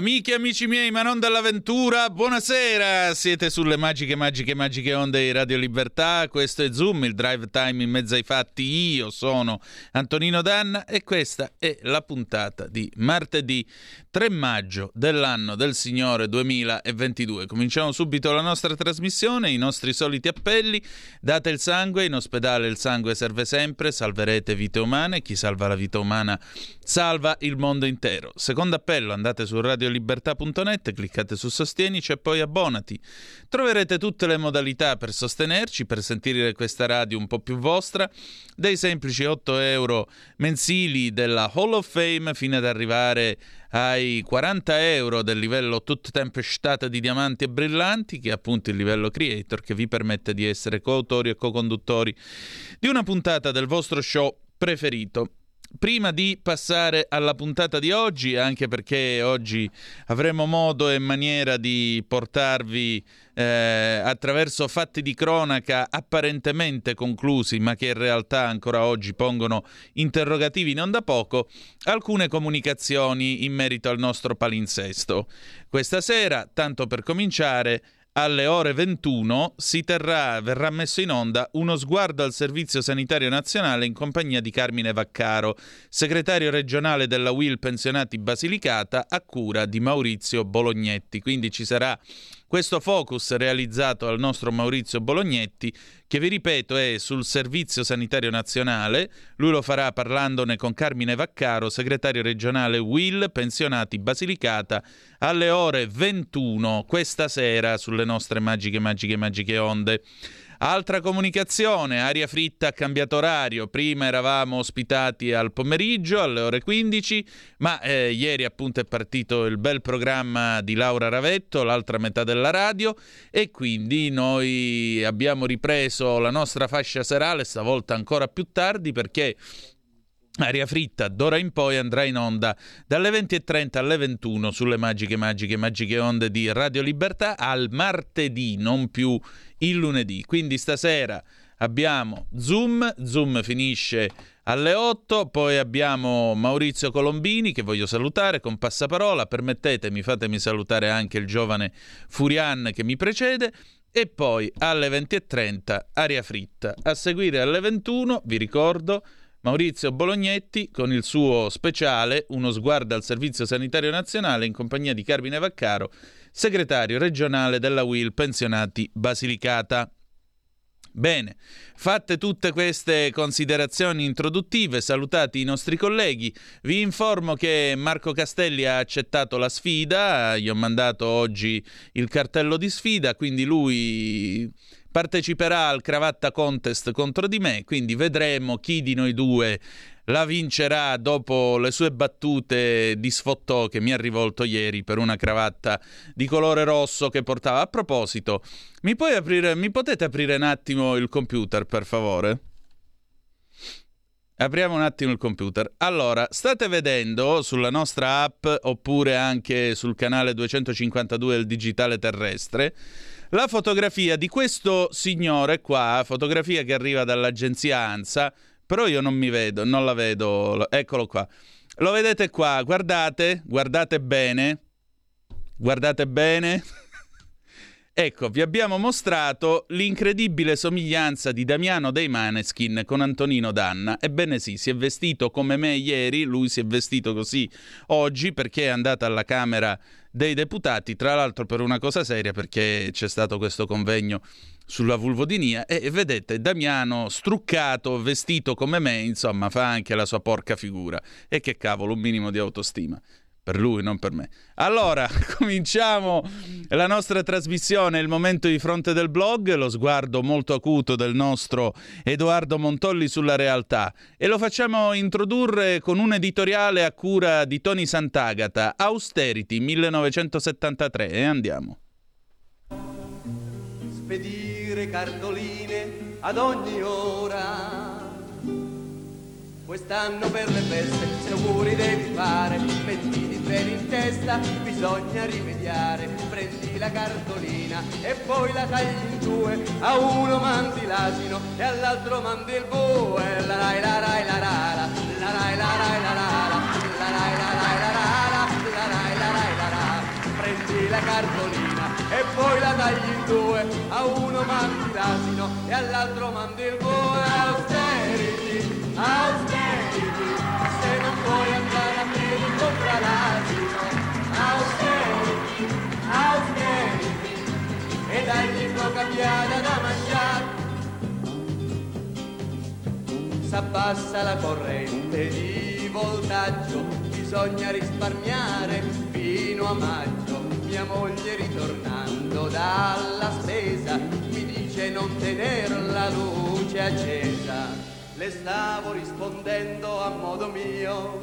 Amiche e amici miei, ma non dall'avventura, buonasera! Siete sulle magiche, magiche, magiche onde di Radio Libertà. Questo è Zoom, il drive time in mezzo ai fatti. Io sono Antonino Danna e questa è la puntata di martedì 3 maggio dell'anno del Signore 2022. Cominciamo subito la nostra trasmissione, i nostri soliti appelli. Date il sangue, in ospedale il sangue serve sempre, salverete vite umane. Chi salva la vita umana salva il mondo intero. Secondo appello, andate su Radio radiolibertà.net, cliccate su Sostienici e poi abbonati. Troverete tutte le modalità per sostenerci, per sentire questa radio un po' più vostra, dai semplici 8 euro mensili della Hall of Fame fino ad arrivare ai 40 euro del livello tutta tempestata di diamanti e brillanti, che è appunto il livello creator che vi permette di essere coautori e co-conduttori di una puntata del vostro show preferito. Prima di passare alla puntata di oggi, anche perché oggi avremo modo e maniera di portarvi eh, attraverso fatti di cronaca apparentemente conclusi, ma che in realtà ancora oggi pongono interrogativi non da poco, alcune comunicazioni in merito al nostro palinsesto. Questa sera, tanto per cominciare, alle ore 21 si terrà, verrà messo in onda uno sguardo al Servizio Sanitario Nazionale in compagnia di Carmine Vaccaro, segretario regionale della WIL Pensionati Basilicata, a cura di Maurizio Bolognetti. Quindi ci sarà questo focus realizzato dal nostro Maurizio Bolognetti, che vi ripeto è sul Servizio Sanitario Nazionale, lui lo farà parlandone con Carmine Vaccaro, segretario regionale WIL Pensionati Basilicata, alle ore 21 questa sera sulle nostre magiche, magiche, magiche onde. Altra comunicazione, aria fritta ha cambiato orario, prima eravamo ospitati al pomeriggio alle ore 15, ma eh, ieri appunto è partito il bel programma di Laura Ravetto, l'altra metà della radio, e quindi noi abbiamo ripreso la nostra fascia serale, stavolta ancora più tardi perché Aria fritta d'ora in poi andrà in onda dalle 20.30 alle 21 sulle magiche, magiche, magiche onde di Radio Libertà al martedì, non più il lunedì. Quindi stasera abbiamo Zoom, Zoom finisce alle 8, poi abbiamo Maurizio Colombini che voglio salutare con passaparola, permettetemi, fatemi salutare anche il giovane Furian che mi precede e poi alle 20.30 aria fritta. A seguire alle 21, vi ricordo, Maurizio Bolognetti con il suo speciale Uno sguardo al Servizio Sanitario Nazionale in compagnia di Carmine Vaccaro, segretario regionale della WIL Pensionati Basilicata. Bene, fatte tutte queste considerazioni introduttive, salutati i nostri colleghi, vi informo che Marco Castelli ha accettato la sfida, gli ho mandato oggi il cartello di sfida, quindi lui parteciperà al cravatta contest contro di me, quindi vedremo chi di noi due la vincerà dopo le sue battute di sfottò che mi ha rivolto ieri per una cravatta di colore rosso che portava. A proposito, mi, aprire, mi potete aprire un attimo il computer, per favore? Apriamo un attimo il computer. Allora, state vedendo sulla nostra app oppure anche sul canale 252 del digitale terrestre la fotografia di questo signore qua, fotografia che arriva dall'agenzia ANSA, però io non mi vedo, non la vedo, eccolo qua. Lo vedete qua, guardate, guardate bene, guardate bene. Ecco, vi abbiamo mostrato l'incredibile somiglianza di Damiano dei Maneskin con Antonino Danna. Ebbene sì, si è vestito come me ieri, lui si è vestito così oggi perché è andato alla Camera dei Deputati, tra l'altro per una cosa seria perché c'è stato questo convegno sulla vulvodinia e vedete Damiano struccato, vestito come me, insomma fa anche la sua porca figura. E che cavolo, un minimo di autostima per lui, non per me. Allora, cominciamo la nostra trasmissione, il momento di fronte del blog, lo sguardo molto acuto del nostro Edoardo Montolli sulla realtà e lo facciamo introdurre con un editoriale a cura di Tony Sant'Agata, Austerity 1973 e andiamo. Spedire cartoline ad ogni ora Quest'anno per le feste se auguri devi fare, mettiti treni in testa, bisogna rimediare, prendi la cartolina e poi la tagli in due, a uno mandi l'asino e all'altro mandi il bue, la rai la rai la rara, la. Rai la rai la rara, la. Rai la rai la rara, la. Rai la rai la rara, prendi la cartolina e poi la tagli in due, a uno mandi l'asino e all'altro mandi il bue, austerity, austerity, puoi andare a piedi compra l'asino, austerity, austerity, e dagli poca piada da mangiare. S'abbassa la corrente di voltaggio, bisogna risparmiare fino a maggio. Mia moglie ritornando dalla spesa mi dice non tener la luce accesa. Le stavo rispondendo a modo mio,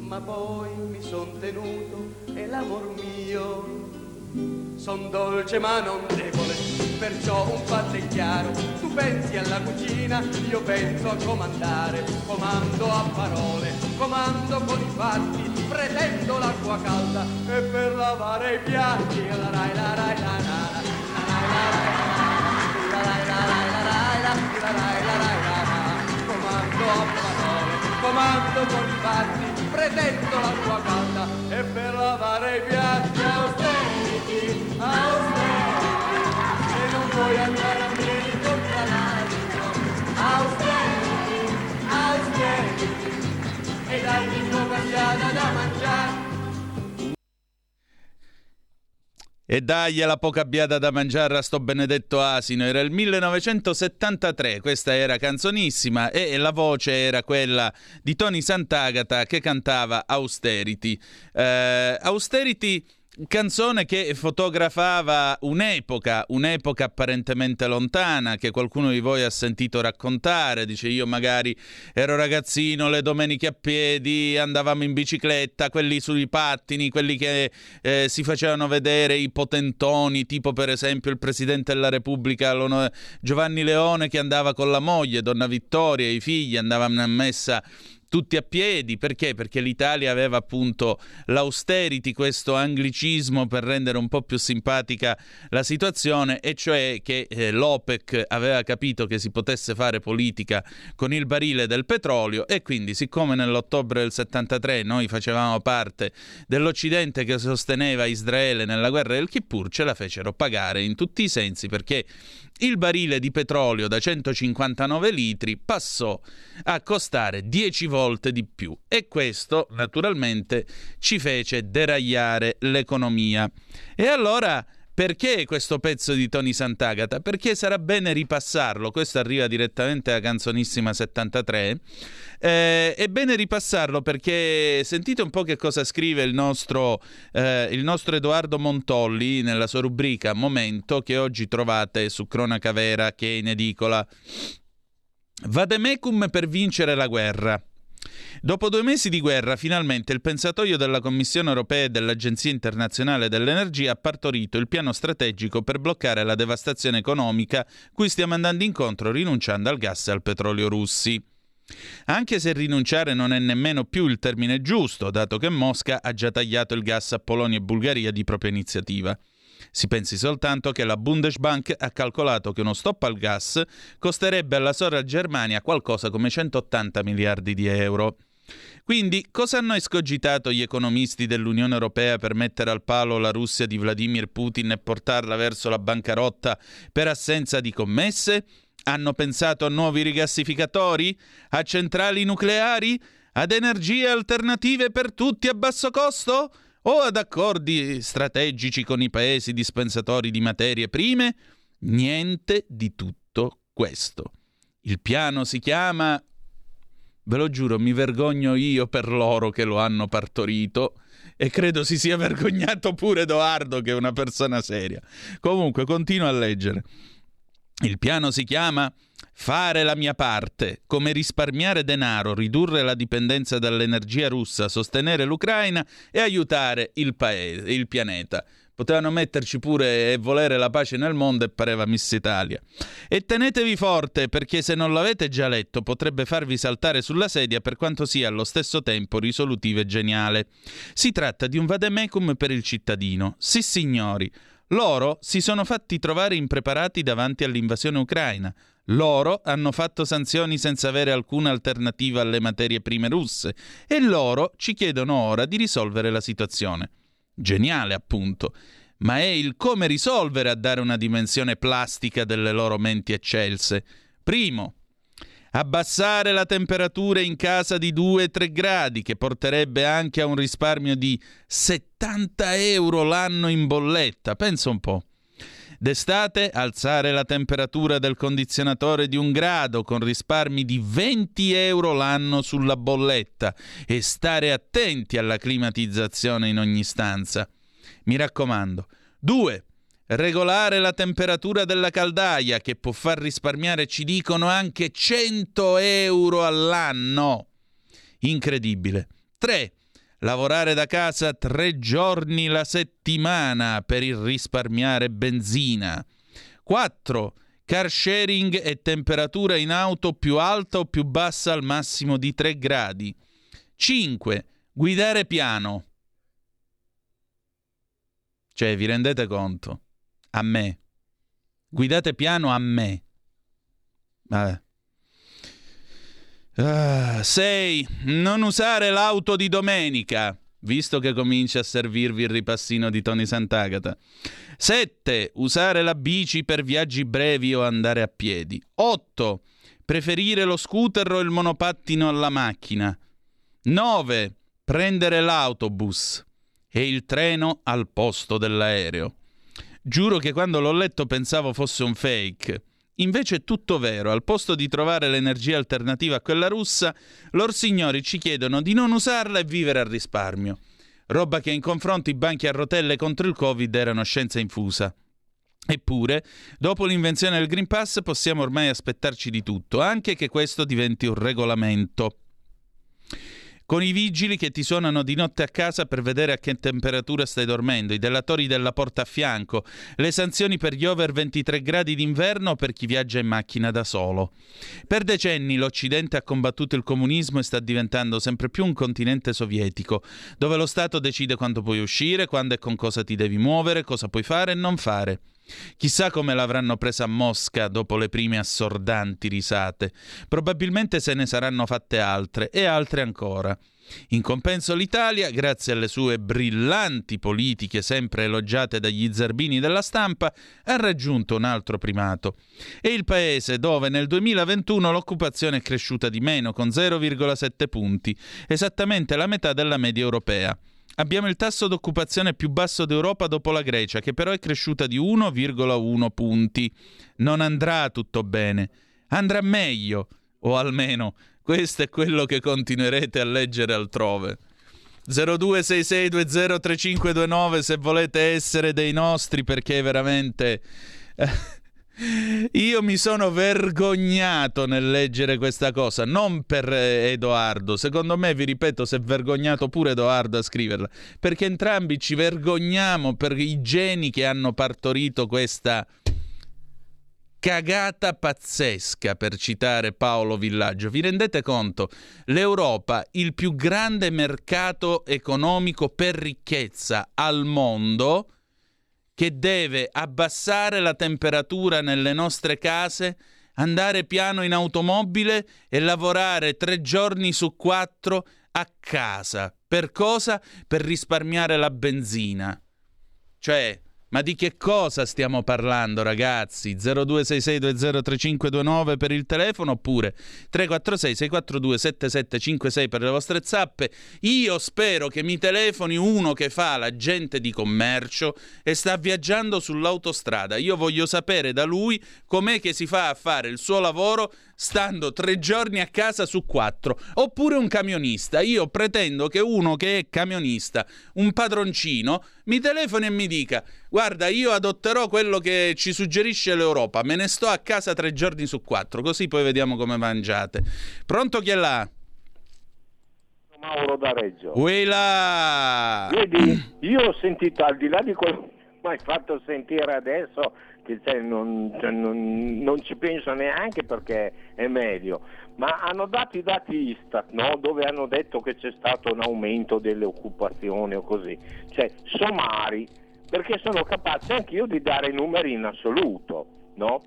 ma poi mi son tenuto e l'amor mio Son dolce ma non debole, perciò un fatto è chiaro. Tu pensi alla cucina, io penso a comandare. Comando a parole, comando con i fatti, pretendo l'acqua calda e per lavare i piatti. La rai la rai la la la la la rai la rai la comando a parole, comando con i fatti, pretendo l'acqua calda e per lavare i piatti austerity, austerity, se non puoi andare a piedi contra l'asino, austerity, austerity, e dagli poca piada da mangiare. E dai la poca biada da mangiare a sto benedetto asino. Era il 1973, questa era canzonissima e la voce era quella di Tony Sant'Agata che cantava Austerity. Eh, Austerity Canzone che fotografava un'epoca, un'epoca apparentemente lontana che qualcuno di voi ha sentito raccontare. Dice: Io magari ero ragazzino, le domeniche a piedi, andavamo in bicicletta, quelli sui pattini, quelli che eh, si facevano vedere, i potentoni, tipo per esempio il presidente della Repubblica Giovanni Leone che andava con la moglie, Donna Vittoria, i figli, andavano a messa tutti a piedi, perché? Perché l'Italia aveva appunto l'austerity, questo anglicismo per rendere un po' più simpatica la situazione, e cioè che eh, l'OPEC aveva capito che si potesse fare politica con il barile del petrolio e quindi siccome nell'ottobre del 73 noi facevamo parte dell'Occidente che sosteneva Israele nella guerra del Kippur, ce la fecero pagare in tutti i sensi perché il barile di petrolio da 159 litri passò a costare 10 volte di più e questo naturalmente ci fece deragliare l'economia. E allora perché questo pezzo di Tony Sant'Agata? Perché sarà bene ripassarlo, questo arriva direttamente da Canzonissima 73, eh, è bene ripassarlo perché sentite un po' che cosa scrive il nostro, eh, il nostro Edoardo Montolli nella sua rubrica Momento che oggi trovate su Cronaca Vera che è in edicola. Vademecum per vincere la guerra. Dopo due mesi di guerra, finalmente il pensatoio della Commissione europea e dell'Agenzia internazionale dell'energia ha partorito il piano strategico per bloccare la devastazione economica cui stiamo andando incontro rinunciando al gas e al petrolio russi. Anche se rinunciare non è nemmeno più il termine giusto, dato che Mosca ha già tagliato il gas a Polonia e Bulgaria di propria iniziativa. Si pensi soltanto che la Bundesbank ha calcolato che uno stop al gas costerebbe alla sola Germania qualcosa come 180 miliardi di euro. Quindi, cosa hanno escogitato gli economisti dell'Unione Europea per mettere al palo la Russia di Vladimir Putin e portarla verso la bancarotta per assenza di commesse? Hanno pensato a nuovi rigassificatori? A centrali nucleari? Ad energie alternative per tutti a basso costo? O ad accordi strategici con i paesi dispensatori di materie prime? Niente di tutto questo. Il piano si chiama Ve lo giuro, mi vergogno io per loro che lo hanno partorito e credo si sia vergognato pure Edoardo che è una persona seria. Comunque, continuo a leggere. Il piano si chiama Fare la mia parte, come risparmiare denaro, ridurre la dipendenza dall'energia russa, sostenere l'Ucraina e aiutare il paese, il pianeta. Potevano metterci pure e volere la pace nel mondo e pareva Miss Italia. E tenetevi forte perché se non l'avete già letto potrebbe farvi saltare sulla sedia per quanto sia allo stesso tempo risolutivo e geniale. Si tratta di un vademecum per il cittadino. Sì signori, loro si sono fatti trovare impreparati davanti all'invasione ucraina. Loro hanno fatto sanzioni senza avere alcuna alternativa alle materie prime russe e loro ci chiedono ora di risolvere la situazione. Geniale, appunto. Ma è il come risolvere a dare una dimensione plastica delle loro menti eccelse. Primo, abbassare la temperatura in casa di 2-3 gradi, che porterebbe anche a un risparmio di 70 euro l'anno in bolletta. Pensa un po'. D'estate alzare la temperatura del condizionatore di un grado con risparmi di 20 euro l'anno sulla bolletta e stare attenti alla climatizzazione in ogni stanza. Mi raccomando. 2. Regolare la temperatura della caldaia che può far risparmiare, ci dicono, anche 100 euro all'anno. Incredibile. 3 lavorare da casa tre giorni la settimana per il risparmiare benzina. 4. Car sharing e temperatura in auto più alta o più bassa al massimo di 3 gradi. 5. Guidare piano. Cioè, vi rendete conto? A me. Guidate piano a me. Vabbè. 6. Uh, non usare l'auto di domenica, visto che comincia a servirvi il ripassino di Tony Sant'Agata. 7. Usare la bici per viaggi brevi o andare a piedi. 8. Preferire lo scooter o il monopattino alla macchina. 9. Prendere l'autobus e il treno al posto dell'aereo. Giuro che quando l'ho letto pensavo fosse un fake. Invece è tutto vero, al posto di trovare l'energia alternativa a quella russa, lor signori ci chiedono di non usarla e vivere al risparmio. Roba che in confronto i banchi a rotelle contro il Covid erano scienza infusa. Eppure, dopo l'invenzione del Green Pass possiamo ormai aspettarci di tutto, anche che questo diventi un regolamento con i vigili che ti suonano di notte a casa per vedere a che temperatura stai dormendo, i delatori della porta a fianco, le sanzioni per gli over 23 gradi d'inverno per chi viaggia in macchina da solo. Per decenni l'Occidente ha combattuto il comunismo e sta diventando sempre più un continente sovietico, dove lo Stato decide quando puoi uscire, quando e con cosa ti devi muovere, cosa puoi fare e non fare. Chissà come l'avranno presa a Mosca dopo le prime assordanti risate. Probabilmente se ne saranno fatte altre e altre ancora. In compenso l'Italia, grazie alle sue brillanti politiche sempre elogiate dagli zerbini della stampa, ha raggiunto un altro primato. È il paese dove nel 2021 l'occupazione è cresciuta di meno, con 0,7 punti, esattamente la metà della media europea. Abbiamo il tasso d'occupazione più basso d'Europa dopo la Grecia, che però è cresciuta di 1,1 punti. Non andrà tutto bene, andrà meglio, o almeno questo è quello che continuerete a leggere altrove. 0266203529 se volete essere dei nostri perché veramente io mi sono vergognato nel leggere questa cosa, non per eh, Edoardo, secondo me, vi ripeto, si è vergognato pure Edoardo a scriverla, perché entrambi ci vergogniamo per i geni che hanno partorito questa cagata pazzesca, per citare Paolo Villaggio. Vi rendete conto? L'Europa, il più grande mercato economico per ricchezza al mondo, che deve abbassare la temperatura nelle nostre case, andare piano in automobile e lavorare tre giorni su quattro a casa. Per cosa? Per risparmiare la benzina. Cioè, ma di che cosa stiamo parlando, ragazzi? 0266203529 per il telefono oppure 346-642-7756 per le vostre zappe. Io spero che mi telefoni uno che fa l'agente di commercio e sta viaggiando sull'autostrada. Io voglio sapere da lui com'è che si fa a fare il suo lavoro stando tre giorni a casa su quattro. Oppure un camionista. Io pretendo che uno che è camionista, un padroncino, mi telefoni e mi dica guarda io adotterò quello che ci suggerisce l'Europa, me ne sto a casa tre giorni su quattro, così poi vediamo come mangiate. Pronto chi è là? Mauro da Reggio. Uela! Vedi, io ho sentito al di là di quello mai fatto sentire adesso che cioè, non, cioè, non, non, ci penso neanche perché è meglio, ma hanno dato i dati Istat no? dove hanno detto che c'è stato un aumento delle occupazioni o così, cioè sommari, perché sono capace anche io di dare numeri in assoluto. No?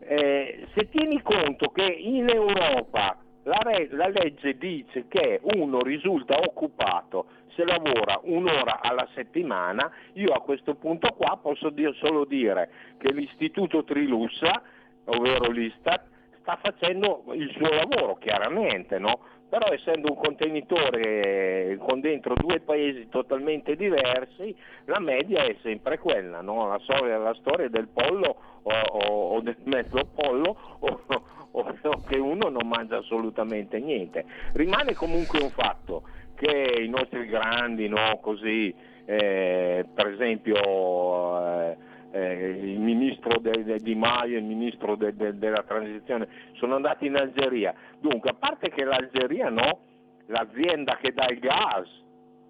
Eh, se tieni conto che in Europa la, re- la legge dice che uno risulta occupato se lavora un'ora alla settimana, io a questo punto qua posso dire, solo dire che l'Istituto Trilussa, ovvero l'Istat, sta facendo il suo lavoro, chiaramente, no? Però essendo un contenitore con dentro due paesi totalmente diversi, la media è sempre quella, no? la, storia, la, storia, del pollo o, o, o del mezzo pollo o, o, che uno non mangia assolutamente niente. Rimane comunque un fatto che i nostri grandi, no, così, eh, per esempio eh, eh, il ministro de, de, Di Maio, il ministro de, della transizione, sono andati in Algeria. Dunque, a parte che l'Algeria no, l'azienda che dà il gas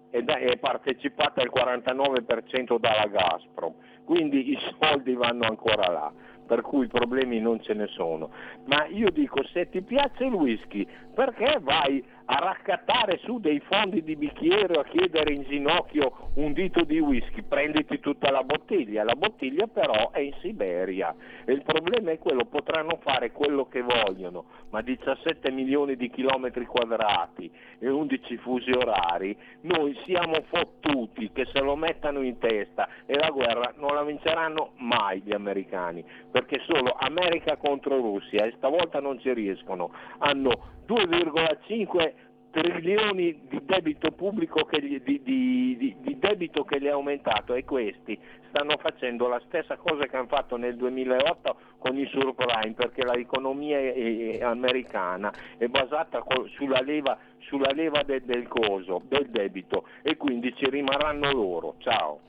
è, da, è partecipata al 49% dalla Gazprom, quindi i soldi vanno ancora là per cui problemi non ce ne sono. Ma io dico, se ti piace il whisky, perché vai a raccattare su dei fondi di bicchiere o a chiedere in ginocchio un dito di whisky, prenditi tutta la bottiglia, la bottiglia però è in Siberia. E il problema è quello, potranno fare quello che vogliono, ma 17 milioni di chilometri quadrati e 11 fusi orari, noi siamo fottuti che se lo mettano in testa e la guerra non la vinceranno mai gli americani, perché solo America contro Russia e stavolta non ci riescono, hanno 2,5 trilioni di debito pubblico che gli, di, di, di, debito che gli è aumentato e questi stanno facendo la stessa cosa che hanno fatto nel 2008 con i subprime perché l'economia è, è americana è basata sulla leva, sulla leva del, del coso, del debito e quindi ci rimarranno loro. Ciao.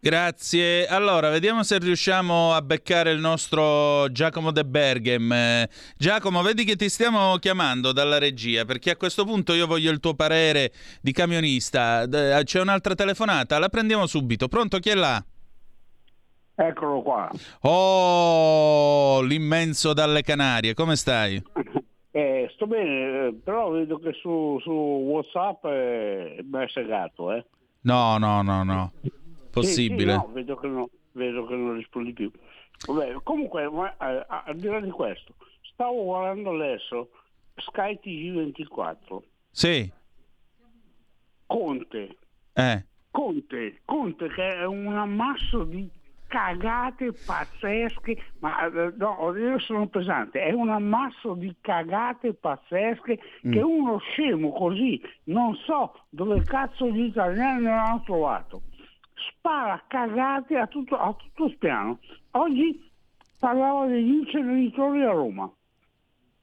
Grazie. Allora, vediamo se riusciamo a beccare il nostro Giacomo De Berghem. Giacomo, vedi che ti stiamo chiamando dalla regia perché a questo punto io voglio il tuo parere di camionista. C'è un'altra telefonata, la prendiamo subito. Pronto, chi è là? Eccolo qua. Oh, l'immenso dalle Canarie, come stai? Eh, sto bene, però vedo che su, su WhatsApp eh, mi è segato, eh. No, no, no, no possibile. Sì, sì, no, vedo che, no, vedo che non rispondi più. Vabbè, comunque, ma, eh, al di là di questo, stavo guardando adesso Sky TG24. Sì. Conte. Eh. Conte, Conte che è un ammasso di cagate pazzesche, ma eh, no, io sono pesante, è un ammasso di cagate pazzesche mm. che uno scemo così, non so dove cazzo gli italiani l'hanno trovato spara cagate a tutto, a tutto spiano. Oggi parlava degli inceneritori a Roma.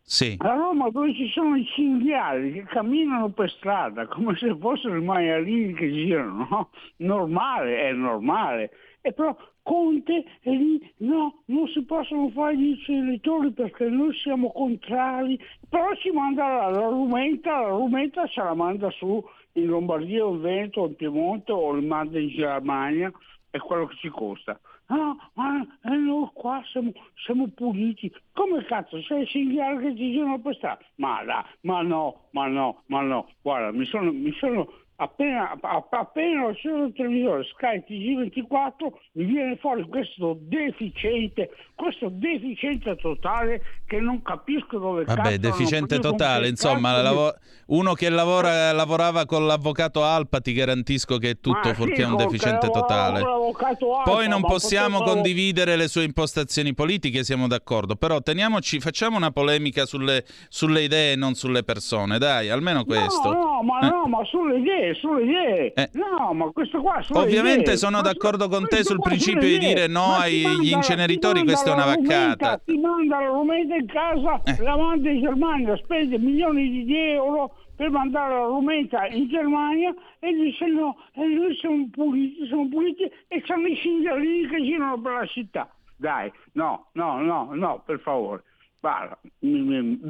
Sì. A Roma dove ci sono i cinghiali che camminano per strada come se fossero i maialini che girano, no? Normale, è normale. E però Conte è lì, no, non si possono fare gli inceneritori perché noi siamo contrari, però ci manda la, la rumenta, la rumenta ce la manda su in Lombardia o in Veneto o in Piemonte o li manda in Germania è quello che ci costa. No, ma eh, noi qua siamo, siamo, puliti. Come cazzo, sei cinghiale che ci sono strada? Ma, ma no, ma no, ma no. Guarda, mi sono, mi sono appena, appena ho acceso il televisore Sky TG24 mi viene fuori questo deficiente, questo deficiente totale che non capisco dove Vabbè, deficiente totale, insomma, lav- uno che lavora, lavorava con l'avvocato Alpa ti garantisco che è tutto fuorché sì, un deficiente totale. Alpa, Poi non possiamo potevo... condividere le sue impostazioni politiche, siamo d'accordo, però teniamoci, facciamo una polemica sulle, sulle idee e non sulle persone, dai, almeno questo. No, no, ma, eh? no, ma sulle idee idee, sulle idee. Eh. No, ma questo qua sulle Ovviamente idee. sono d'accordo con te sul principio di dire no agli inceneritori, questa è una vaccata. Ti manda la rumenta in casa, eh. la manda in Germania, spende milioni di euro per mandare la rumenta in Germania e dice no, e noi siamo puliti, siamo puliti e c'hanno i singolini che girano per la città. Dai, no, no, no, no, per favore. Guarda,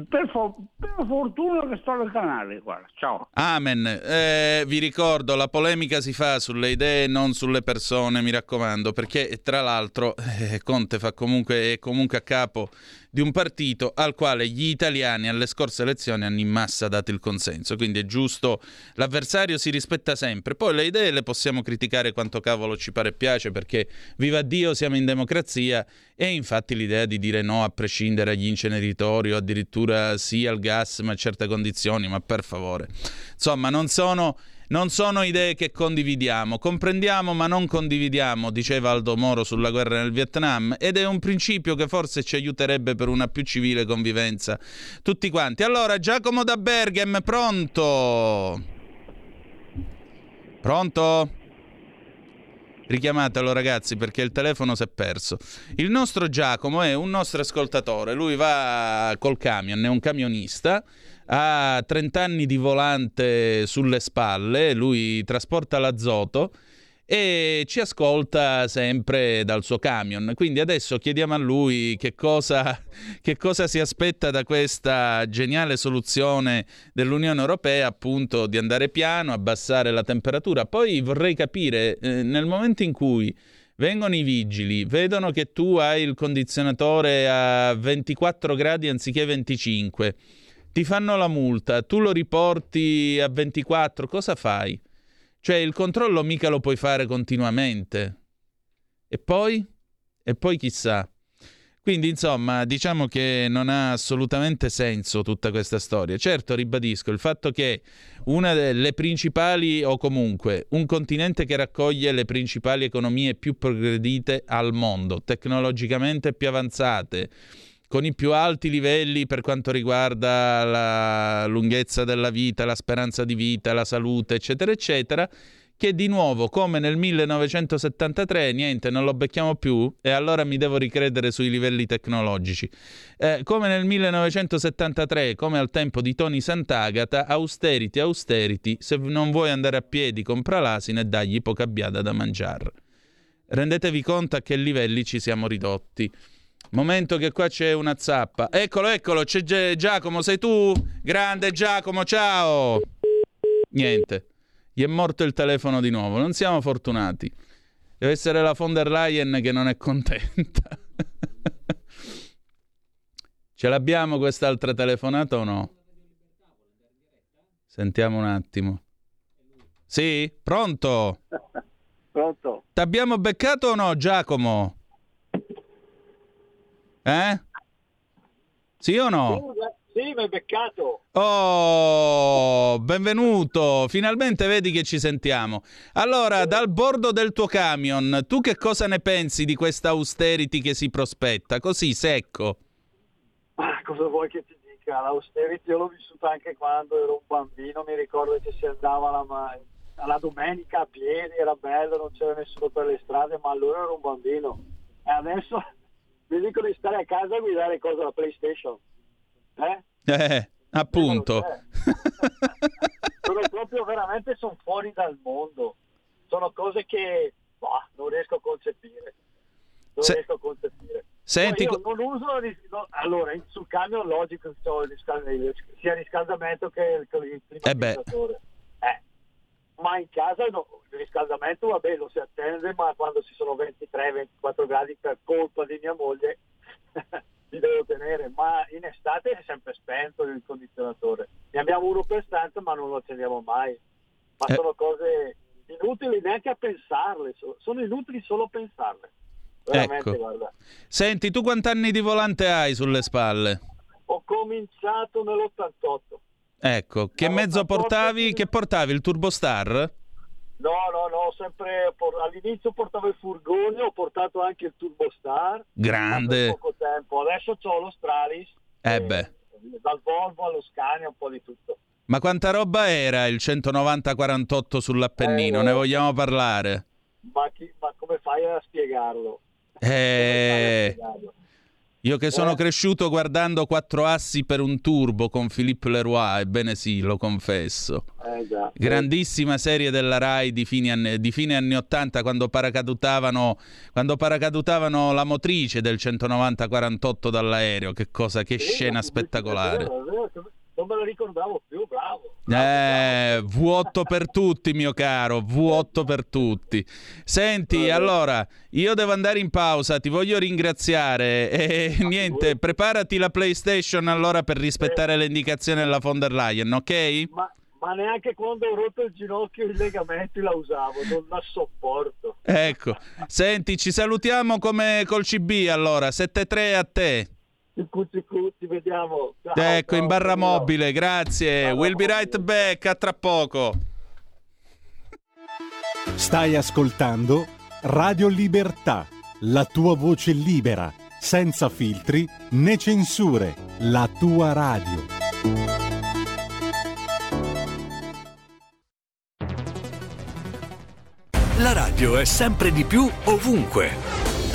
per, for- per, fortuna che sto al canale, guarda. Ciao. Amen. Eh, vi ricordo, la polemica si fa sulle idee, non sulle persone, mi raccomando, perché tra l'altro eh, Conte fa comunque, è comunque a capo di un partito al quale gli italiani alle scorse elezioni hanno in massa dato il consenso. Quindi è giusto, l'avversario si rispetta sempre. Poi le idee le possiamo criticare quanto cavolo ci pare e piace, perché viva Dio siamo in democrazia e infatti l'idea di dire no a prescindere agli inceneritori o addirittura sì al gas ma a certe condizioni, ma per favore. Insomma, non sono non sono idee che condividiamo, comprendiamo ma non condividiamo, diceva Aldo Moro sulla guerra nel Vietnam, ed è un principio che forse ci aiuterebbe per una più civile convivenza tutti quanti. Allora, Giacomo da Berghem, pronto? Pronto? Richiamatelo ragazzi perché il telefono si è perso. Il nostro Giacomo è un nostro ascoltatore, lui va col camion, è un camionista ha 30 anni di volante sulle spalle, lui trasporta l'azoto e ci ascolta sempre dal suo camion. Quindi adesso chiediamo a lui che cosa, che cosa, si aspetta da questa geniale soluzione dell'Unione Europea, appunto di andare piano, abbassare la temperatura. Poi vorrei capire, eh, nel momento in cui vengono i vigili, vedono che tu hai il condizionatore a 24 gradi anziché 25 ti fanno la multa, tu lo riporti a 24, cosa fai? Cioè il controllo mica lo puoi fare continuamente. E poi? E poi chissà. Quindi insomma diciamo che non ha assolutamente senso tutta questa storia. Certo, ribadisco, il fatto che una delle principali o comunque un continente che raccoglie le principali economie più progredite al mondo, tecnologicamente più avanzate, con i più alti livelli per quanto riguarda la lunghezza della vita, la speranza di vita, la salute, eccetera, eccetera, che di nuovo, come nel 1973, niente, non lo becchiamo più e allora mi devo ricredere sui livelli tecnologici. Eh, come nel 1973, come al tempo di Tony Sant'Agata, austerity, austerity, se non vuoi andare a piedi compra l'asino e dagli poca biada da mangiare. Rendetevi conto a che livelli ci siamo ridotti. Momento che qua c'è una zappa. Eccolo, eccolo, c'è Gi- Giacomo, sei tu? Grande Giacomo, ciao! Niente. Gli è morto il telefono di nuovo. Non siamo fortunati. Deve essere la von der Leyen che non è contenta. Ce l'abbiamo quest'altra telefonata o no? Sentiamo un attimo. Sì? Pronto? Pronto? T'abbiamo beccato o no, Giacomo? Eh? Sì o no? Sì, mi hai beccato. Oh, benvenuto. Finalmente vedi che ci sentiamo. Allora, dal bordo del tuo camion, tu che cosa ne pensi di questa austerity che si prospetta? Così, secco. Ah, cosa vuoi che ti dica? L'austerity io l'ho vissuta anche quando ero un bambino, mi ricordo che si andava la, alla domenica a piedi, era bello, non c'era nessuno per le strade, ma allora ero un bambino. E adesso mi dicono di stare a casa a guidare cosa la PlayStation. Eh? Eh, appunto. sono proprio veramente sono fuori dal mondo. Sono cose che bah, non riesco a concepire. Non Se... riesco a concepire. Senti, no, non uso no, allora sul camion logico sia riscaldamento che il climatizzatore. Eh, eh ma in casa no, il riscaldamento vabbè lo si attende ma quando ci sono 23-24 gradi per colpa di mia moglie li devo tenere ma in estate è sempre spento il condizionatore ne abbiamo uno per stanza ma non lo accendiamo mai ma eh. sono cose inutili neanche a pensarle sono inutili solo a pensarle veramente ecco. guarda senti tu quanti anni di volante hai sulle spalle? ho cominciato nell'88 Ecco, che no, mezzo portavi? Che portavi? Il Turbostar? No, no, no, sempre all'inizio portavo il furgone, ho portato anche il Turbostar. Grande. poco tempo. Adesso ho lo Stralis. Eh e, beh. Dal Volvo allo Scania, un po' di tutto. Ma quanta roba era il 190-48 sull'Appennino? Eh, ne vogliamo parlare? Ma, chi, ma come fai a spiegarlo? Eh... Io che sono eh. cresciuto guardando Quattro assi per un turbo con Philippe Leroy, ebbene sì, lo confesso. Eh già. Grandissima serie della Rai di, anni, di fine anni 80 quando paracadutavano, quando paracadutavano la motrice del 190-48 dall'aereo. Che cosa, che scena spettacolare. Vero, vero, non me lo ricordavo più, bravo. Eh, vuoto per tutti, mio caro, vuoto per tutti. Senti, allora, io devo andare in pausa, ti voglio ringraziare e niente, preparati la PlayStation allora per rispettare le indicazioni della von der Leyen, ok? Ma, ma neanche quando ho rotto il ginocchio i legamenti la usavo, non la sopporto. Ecco, senti, ci salutiamo come col CB allora, 7-3 a te cucci cucci, vediamo. Ciao, ecco, ciao, in barra ciao. mobile, grazie. Barra we'll be right back, a tra poco. Stai ascoltando Radio Libertà, la tua voce libera, senza filtri né censure, la tua radio. La radio è sempre di più ovunque.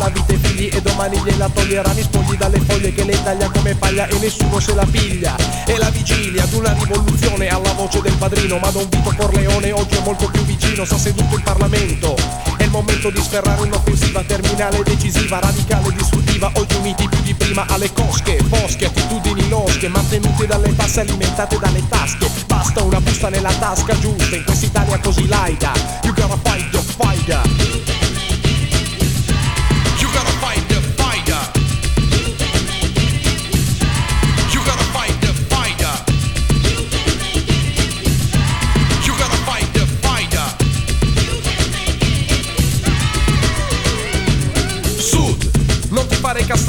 La vita ai figli E domani gliela toglieranno i spogli dalle foglie Che le taglia come paglia e nessuno se la piglia. E la vigilia d'una rivoluzione alla voce del padrino. Ma Don Vito Corleone oggi è molto più vicino Sta seduto in Parlamento. È il momento di sferrare un'offensiva terminale, decisiva, radicale, distruttiva Oggi uniti più di prima alle cosche, bosche, attitudini losche Mantenute dalle tasse, alimentate dalle tasche. Basta una busta nella tasca giusta in quest'Italia così laica. You gotta fight the fighter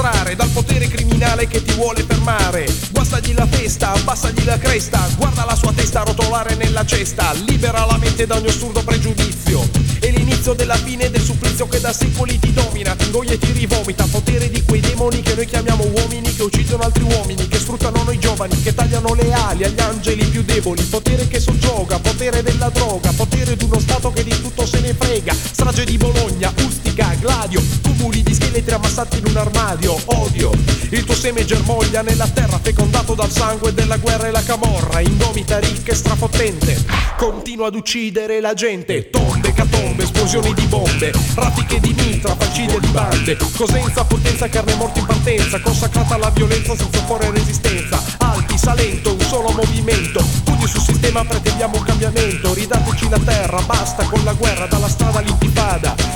castrare dal potere criminale che ti vuole fermare. Guastagli la testa, abbassagli la cresta, guarda la sua testa rotolare nella cesta, libera la mente da ogni assurdo pregiudizio. È l'inizio della fine del supplizio che da secoli ti domina, ti ingoia e ti rivomita. Potere di quei demoni che noi chiamiamo uomini, che uccidono altri uomini, che sfruttano noi giovani, che tagliano le ali agli angeli più deboli. Potere che soggioga, potere della droga, potere di uno Stato che di tutto se ne frega. Strage di Bologna, Ustica, Gladio, cumuli di scheletri ammassati in un armadio. Odio, il tuo seme germoglia nella terra, fecondato dal sangue della guerra e la camorra. Indomita, ricca e strafottente, continua ad uccidere la gente. Tombe, catombe, esplosioni di bombe, raffiche di mitra, falciglie di bande. Cosenza, potenza, carne morta in partenza, consacrata alla violenza senza opporre resistenza. Alpi, Salento, un solo movimento. Pugni sul sistema, pretendiamo un cambiamento. Ridateci la terra, basta con la guerra, dalla strada all'intifada.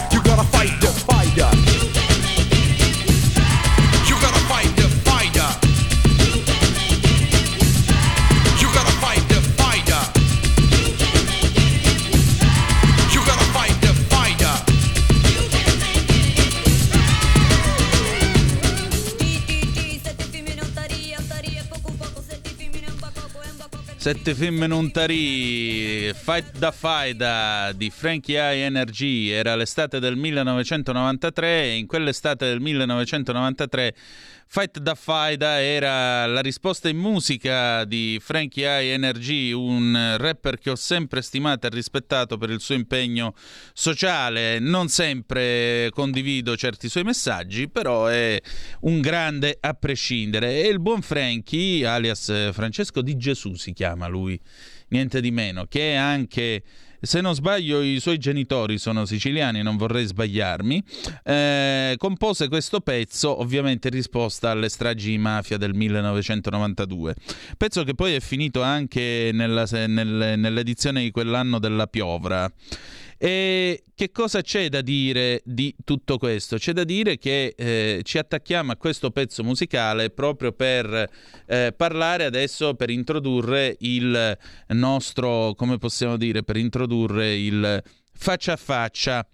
Sette film non tarì, Fight da Faida di Frankie I Energy, era l'estate del 1993 e in quell'estate del 1993 Fight da Faida era la risposta in musica di Frankie I Energy, un rapper che ho sempre stimato e rispettato per il suo impegno sociale. Non sempre condivido certi suoi messaggi, però è un grande a prescindere. E il buon Frankie, alias Francesco Di Gesù si chiama lui, niente di meno, che è anche se non sbaglio i suoi genitori sono siciliani, non vorrei sbagliarmi, eh, compose questo pezzo ovviamente in risposta alle stragi di mafia del 1992, pezzo che poi è finito anche nella, nel, nell'edizione di quell'anno della Piovra. E che cosa c'è da dire di tutto questo? C'è da dire che eh, ci attacchiamo a questo pezzo musicale proprio per eh, parlare adesso, per introdurre il nostro, come possiamo dire, per introdurre il faccia a faccia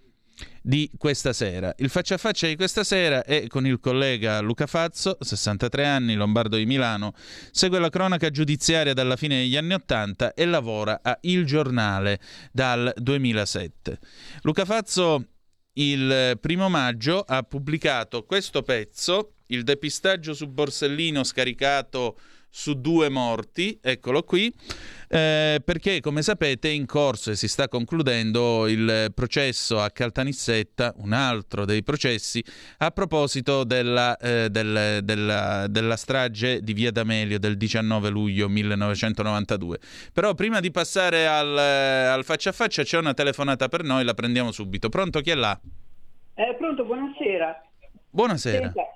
di questa sera. Il faccia a faccia di questa sera è con il collega Luca Fazzo, 63 anni, lombardo di Milano, segue la cronaca giudiziaria dalla fine degli anni 80 e lavora a Il Giornale dal 2007. Luca Fazzo il primo maggio ha pubblicato questo pezzo, il depistaggio su Borsellino scaricato su due morti, eccolo qui, eh, perché come sapete è in corso e si sta concludendo il processo a Caltanissetta, un altro dei processi, a proposito della, eh, del, della, della strage di Via D'Amelio del 19 luglio 1992. Però prima di passare al, al faccia a faccia c'è una telefonata per noi, la prendiamo subito. Pronto, chi è là? Eh, pronto, buonasera. Buonasera. Senta,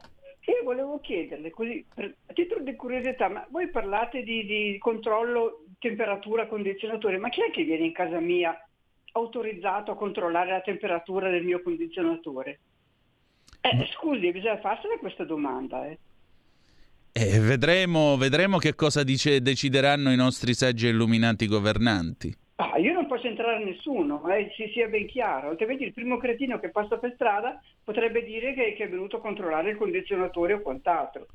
io volevo chiederle, così, per, a titolo di curiosità, ma voi parlate di, di controllo temperatura condizionatore, ma chi è che viene in casa mia autorizzato a controllare la temperatura del mio condizionatore? Eh, scusi, bisogna farsene questa domanda. Eh. Eh, vedremo, vedremo che cosa dice, decideranno i nostri saggi e illuminati governanti. Ah, io non posso entrare nessuno, eh, si sia ben chiaro, altrimenti il primo cretino che passa per strada potrebbe dire che, che è venuto a controllare il condizionatore o quant'altro.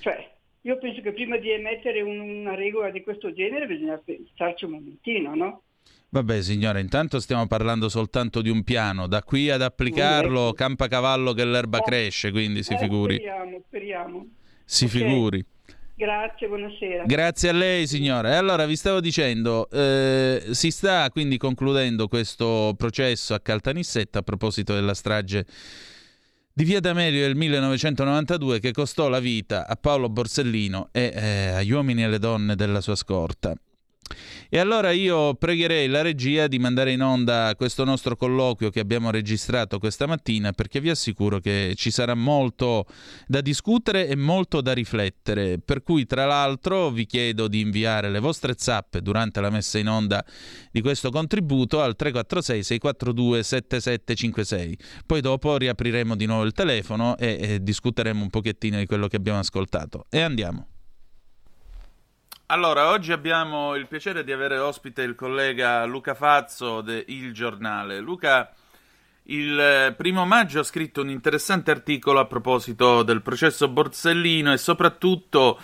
Cioè, io penso che prima di emettere un, una regola di questo genere bisogna pensarci un momentino, no? Vabbè signora, intanto stiamo parlando soltanto di un piano, da qui ad applicarlo campa cavallo che l'erba eh, cresce, quindi si eh, figuri. Speriamo, speriamo. Si okay. figuri. Grazie, buonasera. Grazie a lei signora. E allora vi stavo dicendo, eh, si sta quindi concludendo questo processo a Caltanissetta a proposito della strage di Via D'Amelio del 1992 che costò la vita a Paolo Borsellino e eh, agli uomini e alle donne della sua scorta. E allora io pregherei la regia di mandare in onda questo nostro colloquio che abbiamo registrato questa mattina perché vi assicuro che ci sarà molto da discutere e molto da riflettere. Per cui tra l'altro vi chiedo di inviare le vostre zappe durante la messa in onda di questo contributo al 346 642 7756. Poi dopo riapriremo di nuovo il telefono e, e discuteremo un pochettino di quello che abbiamo ascoltato. E andiamo. Allora, oggi abbiamo il piacere di avere ospite il collega Luca Fazzo de Il Giornale. Luca, il primo maggio ha scritto un interessante articolo a proposito del processo Borsellino e soprattutto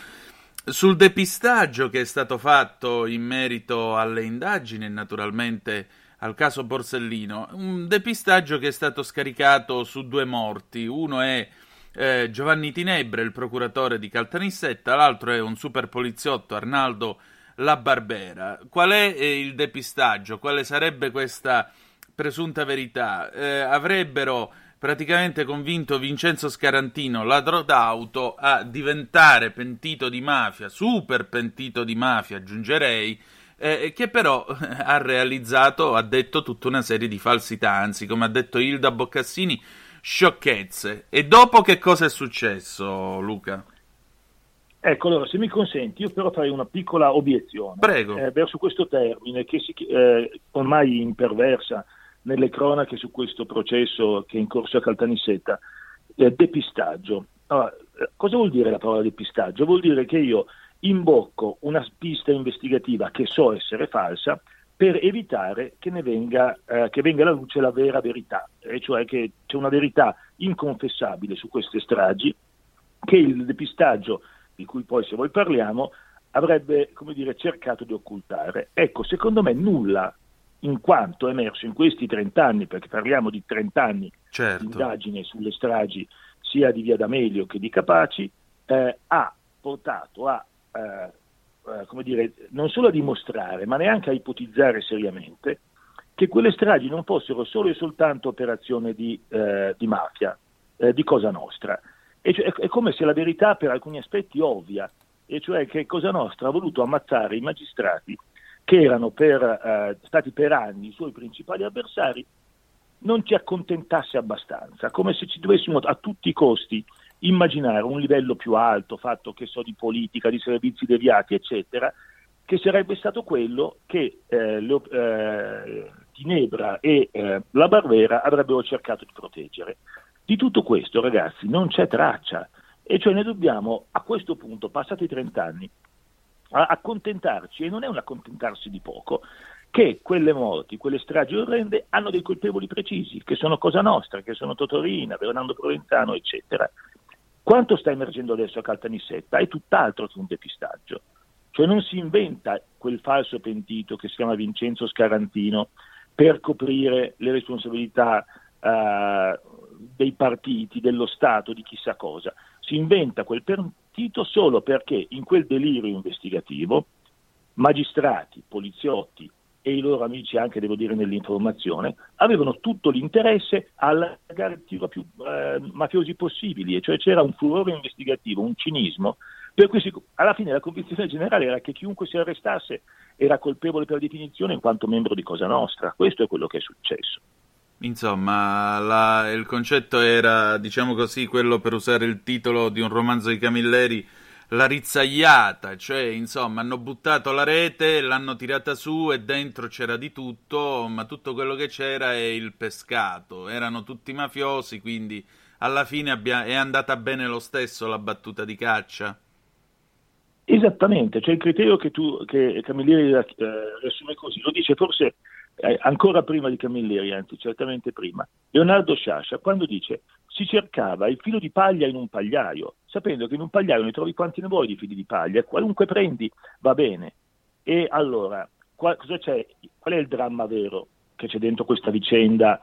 sul depistaggio che è stato fatto in merito alle indagini e naturalmente al caso Borsellino. Un depistaggio che è stato scaricato su due morti. Uno è eh, Giovanni Tinebre, il procuratore di Caltanissetta, l'altro è un super poliziotto, Arnaldo La Barbera. Qual è eh, il depistaggio? Quale sarebbe questa presunta verità? Eh, avrebbero praticamente convinto Vincenzo Scarantino, ladro d'auto, a diventare pentito di mafia, super pentito di mafia, aggiungerei, eh, che però ha realizzato, ha detto tutta una serie di falsità, anzi, come ha detto Hilda Boccassini, sciocchezze. E dopo che cosa è successo, Luca? Ecco, allora, se mi consenti, io però farei una piccola obiezione Prego. Eh, verso questo termine che si, eh, ormai imperversa nelle cronache su questo processo che è in corso a Caltanissetta, eh, depistaggio. Allora, eh, cosa vuol dire la parola depistaggio? Vuol dire che io imbocco una pista investigativa che so essere falsa, per evitare che ne venga, eh, che venga alla luce la vera verità, e cioè che c'è una verità inconfessabile su queste stragi, che il depistaggio, di cui poi se voi parliamo, avrebbe come dire, cercato di occultare. Ecco, secondo me nulla in quanto è emerso in questi 30 anni, perché parliamo di 30 anni certo. di indagine sulle stragi sia di Via D'Amelio che di Capaci, eh, ha portato a, eh, come dire, non solo a dimostrare, ma neanche a ipotizzare seriamente che quelle stragi non fossero solo e soltanto operazione di, eh, di mafia, eh, di Cosa Nostra. E cioè, è come se la verità per alcuni aspetti ovvia, e cioè che Cosa Nostra ha voluto ammazzare i magistrati che erano per, eh, stati per anni i suoi principali avversari, non ci accontentasse abbastanza, come se ci dovessimo a tutti i costi immaginare un livello più alto, fatto che so di politica, di servizi deviati, eccetera, che sarebbe stato quello che eh, le, eh, Ginebra e eh, la Barbera avrebbero cercato di proteggere. Di tutto questo, ragazzi, non c'è traccia, e cioè noi dobbiamo a questo punto, passati 30 anni, accontentarci, e non è un accontentarsi di poco, che quelle morti, quelle stragi orrende hanno dei colpevoli precisi, che sono Cosa Nostra, che sono Totorina, Bernardo Provenzano, eccetera. Quanto sta emergendo adesso a Caltanissetta è tutt'altro che un depistaggio. Cioè non si inventa quel falso pentito che si chiama Vincenzo Scarantino per coprire le responsabilità eh, dei partiti, dello Stato, di chissà cosa. Si inventa quel partito solo perché in quel delirio investigativo magistrati, poliziotti e i loro amici anche, devo dire, nell'informazione, avevano tutto l'interesse a allargare il tiro a più eh, mafiosi possibili, e cioè c'era un furore investigativo, un cinismo, per cui si, alla fine la convinzione generale era che chiunque si arrestasse era colpevole per definizione in quanto membro di Cosa Nostra. Questo è quello che è successo. Insomma, la, il concetto era, diciamo così, quello per usare il titolo di un romanzo di Camilleri, la rizzagliata, cioè, insomma, hanno buttato la rete, l'hanno tirata su e dentro c'era di tutto, ma tutto quello che c'era è il pescato. Erano tutti mafiosi, quindi alla fine abbia- è andata bene lo stesso la battuta di caccia. Esattamente, cioè il criterio che, tu, che Camilleri eh, riassume così, lo dice forse eh, ancora prima di Camilleri, anzi certamente prima, Leonardo Sciascia, quando dice si cercava il filo di paglia in un pagliaio, sapendo che in un pagliaio ne trovi quanti ne vuoi di fili di paglia, qualunque prendi va bene. E allora, qual, qual è il dramma vero che c'è dentro questa vicenda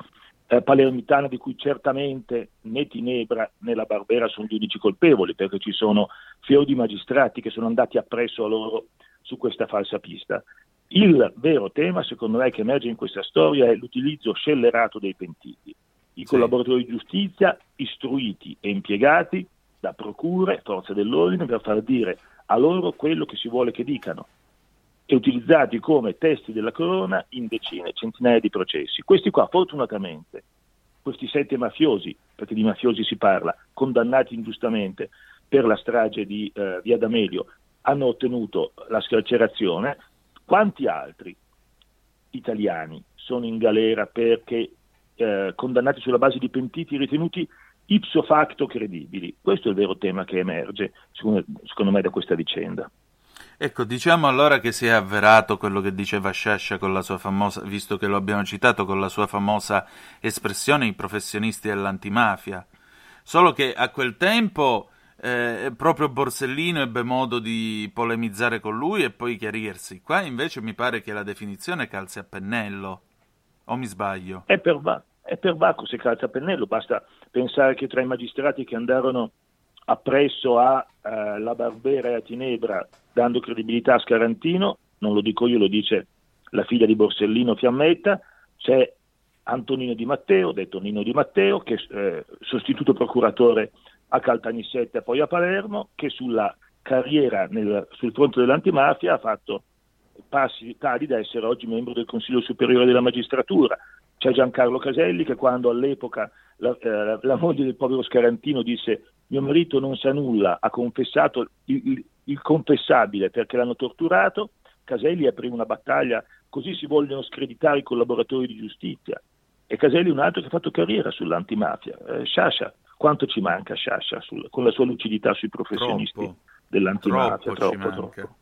eh, palermitana di cui certamente né Tinebra né la Barbera sono gli unici colpevoli, perché ci sono fior di magistrati che sono andati appresso a loro su questa falsa pista. Il vero tema, secondo me, che emerge in questa storia è l'utilizzo scellerato dei pentiti. I sì. collaboratori di giustizia istruiti e impiegati da procure, forze dell'ordine, per far dire a loro quello che si vuole che dicano e utilizzati come testi della corona in decine, centinaia di processi. Questi qua, fortunatamente, questi sette mafiosi, perché di mafiosi si parla, condannati ingiustamente per la strage di eh, Via D'Amelio, hanno ottenuto la scarcerazione, quanti altri italiani sono in galera perché eh, condannati sulla base di pentiti ritenuti ipso facto credibili? Questo è il vero tema che emerge, secondo, secondo me, da questa vicenda. Ecco, diciamo allora che si è avverato quello che diceva Sciascia con la sua famosa, visto che lo abbiamo citato, con la sua famosa espressione i professionisti dell'antimafia. Solo che a quel tempo eh, proprio Borsellino ebbe modo di polemizzare con lui e poi chiarirsi. Qua invece mi pare che la definizione calzi a pennello. O mi sbaglio? È per, è per Vacco se calza a pennello, basta pensare che tra i magistrati che andarono appresso a eh, La Barbera e a Tinebra dando credibilità a Scarantino, non lo dico io, lo dice la figlia di Borsellino Fiammetta, c'è Antonino Di Matteo, detto Nino Di Matteo, che eh, sostituto procuratore a Caltanissetta e poi a Palermo, che sulla carriera nel, sul fronte dell'antimafia ha fatto passi tali da essere oggi membro del Consiglio Superiore della Magistratura. C'è Giancarlo Caselli che quando all'epoca la, eh, la moglie del povero Scarantino disse mio marito non sa nulla, ha confessato il, il, il confessabile perché l'hanno torturato, Caselli aprì una battaglia, così si vogliono screditare i collaboratori di giustizia. E Caselli è un altro che ha fatto carriera sull'antimafia. Eh, Sciascia quanto ci manca Sciascia sul, con la sua lucidità sui professionisti troppo, dell'antimafia? Troppo, troppo, troppo.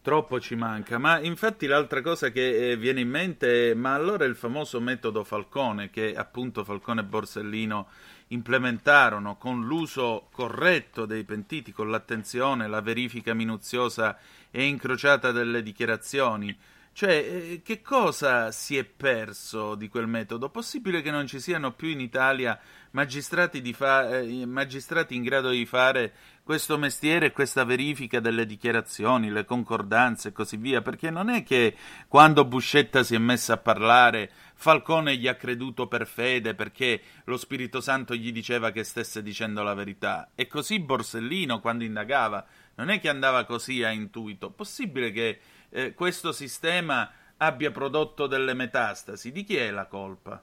Troppo ci manca, ma infatti l'altra cosa che eh, viene in mente è, ma allora il famoso metodo Falcone che appunto Falcone e Borsellino implementarono con l'uso corretto dei pentiti, con l'attenzione, la verifica minuziosa e incrociata delle dichiarazioni, cioè, eh, che cosa si è perso di quel metodo? Possibile che non ci siano più in Italia magistrati, fa- eh, magistrati in grado di fare questo mestiere questa verifica delle dichiarazioni, le concordanze e così via? Perché non è che quando Buscetta si è messa a parlare Falcone gli ha creduto per fede perché lo Spirito Santo gli diceva che stesse dicendo la verità. E così Borsellino quando indagava non è che andava così a intuito. Possibile che eh, questo sistema abbia prodotto delle metastasi. Di chi è la colpa?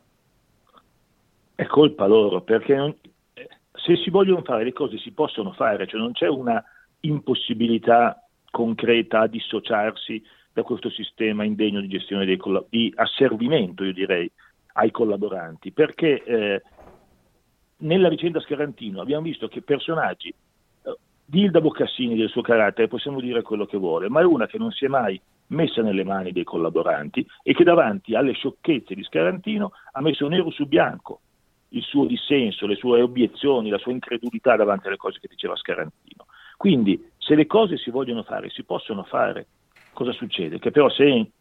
È colpa loro, perché non, se si vogliono fare le cose si possono fare, cioè non c'è una impossibilità concreta a dissociarsi da questo sistema indegno di gestione dei colla- di asservimento, io direi, ai collaboranti, perché eh, nella vicenda Scarantino abbiamo visto che personaggi Dilda Boccassini del suo carattere possiamo dire quello che vuole, ma è una che non si è mai messa nelle mani dei collaboranti e che davanti alle sciocchezze di Scarantino ha messo nero su bianco il suo dissenso, le sue obiezioni, la sua incredulità davanti alle cose che diceva Scarantino. Quindi se le cose si vogliono fare, si possono fare. Cosa succede? Che però se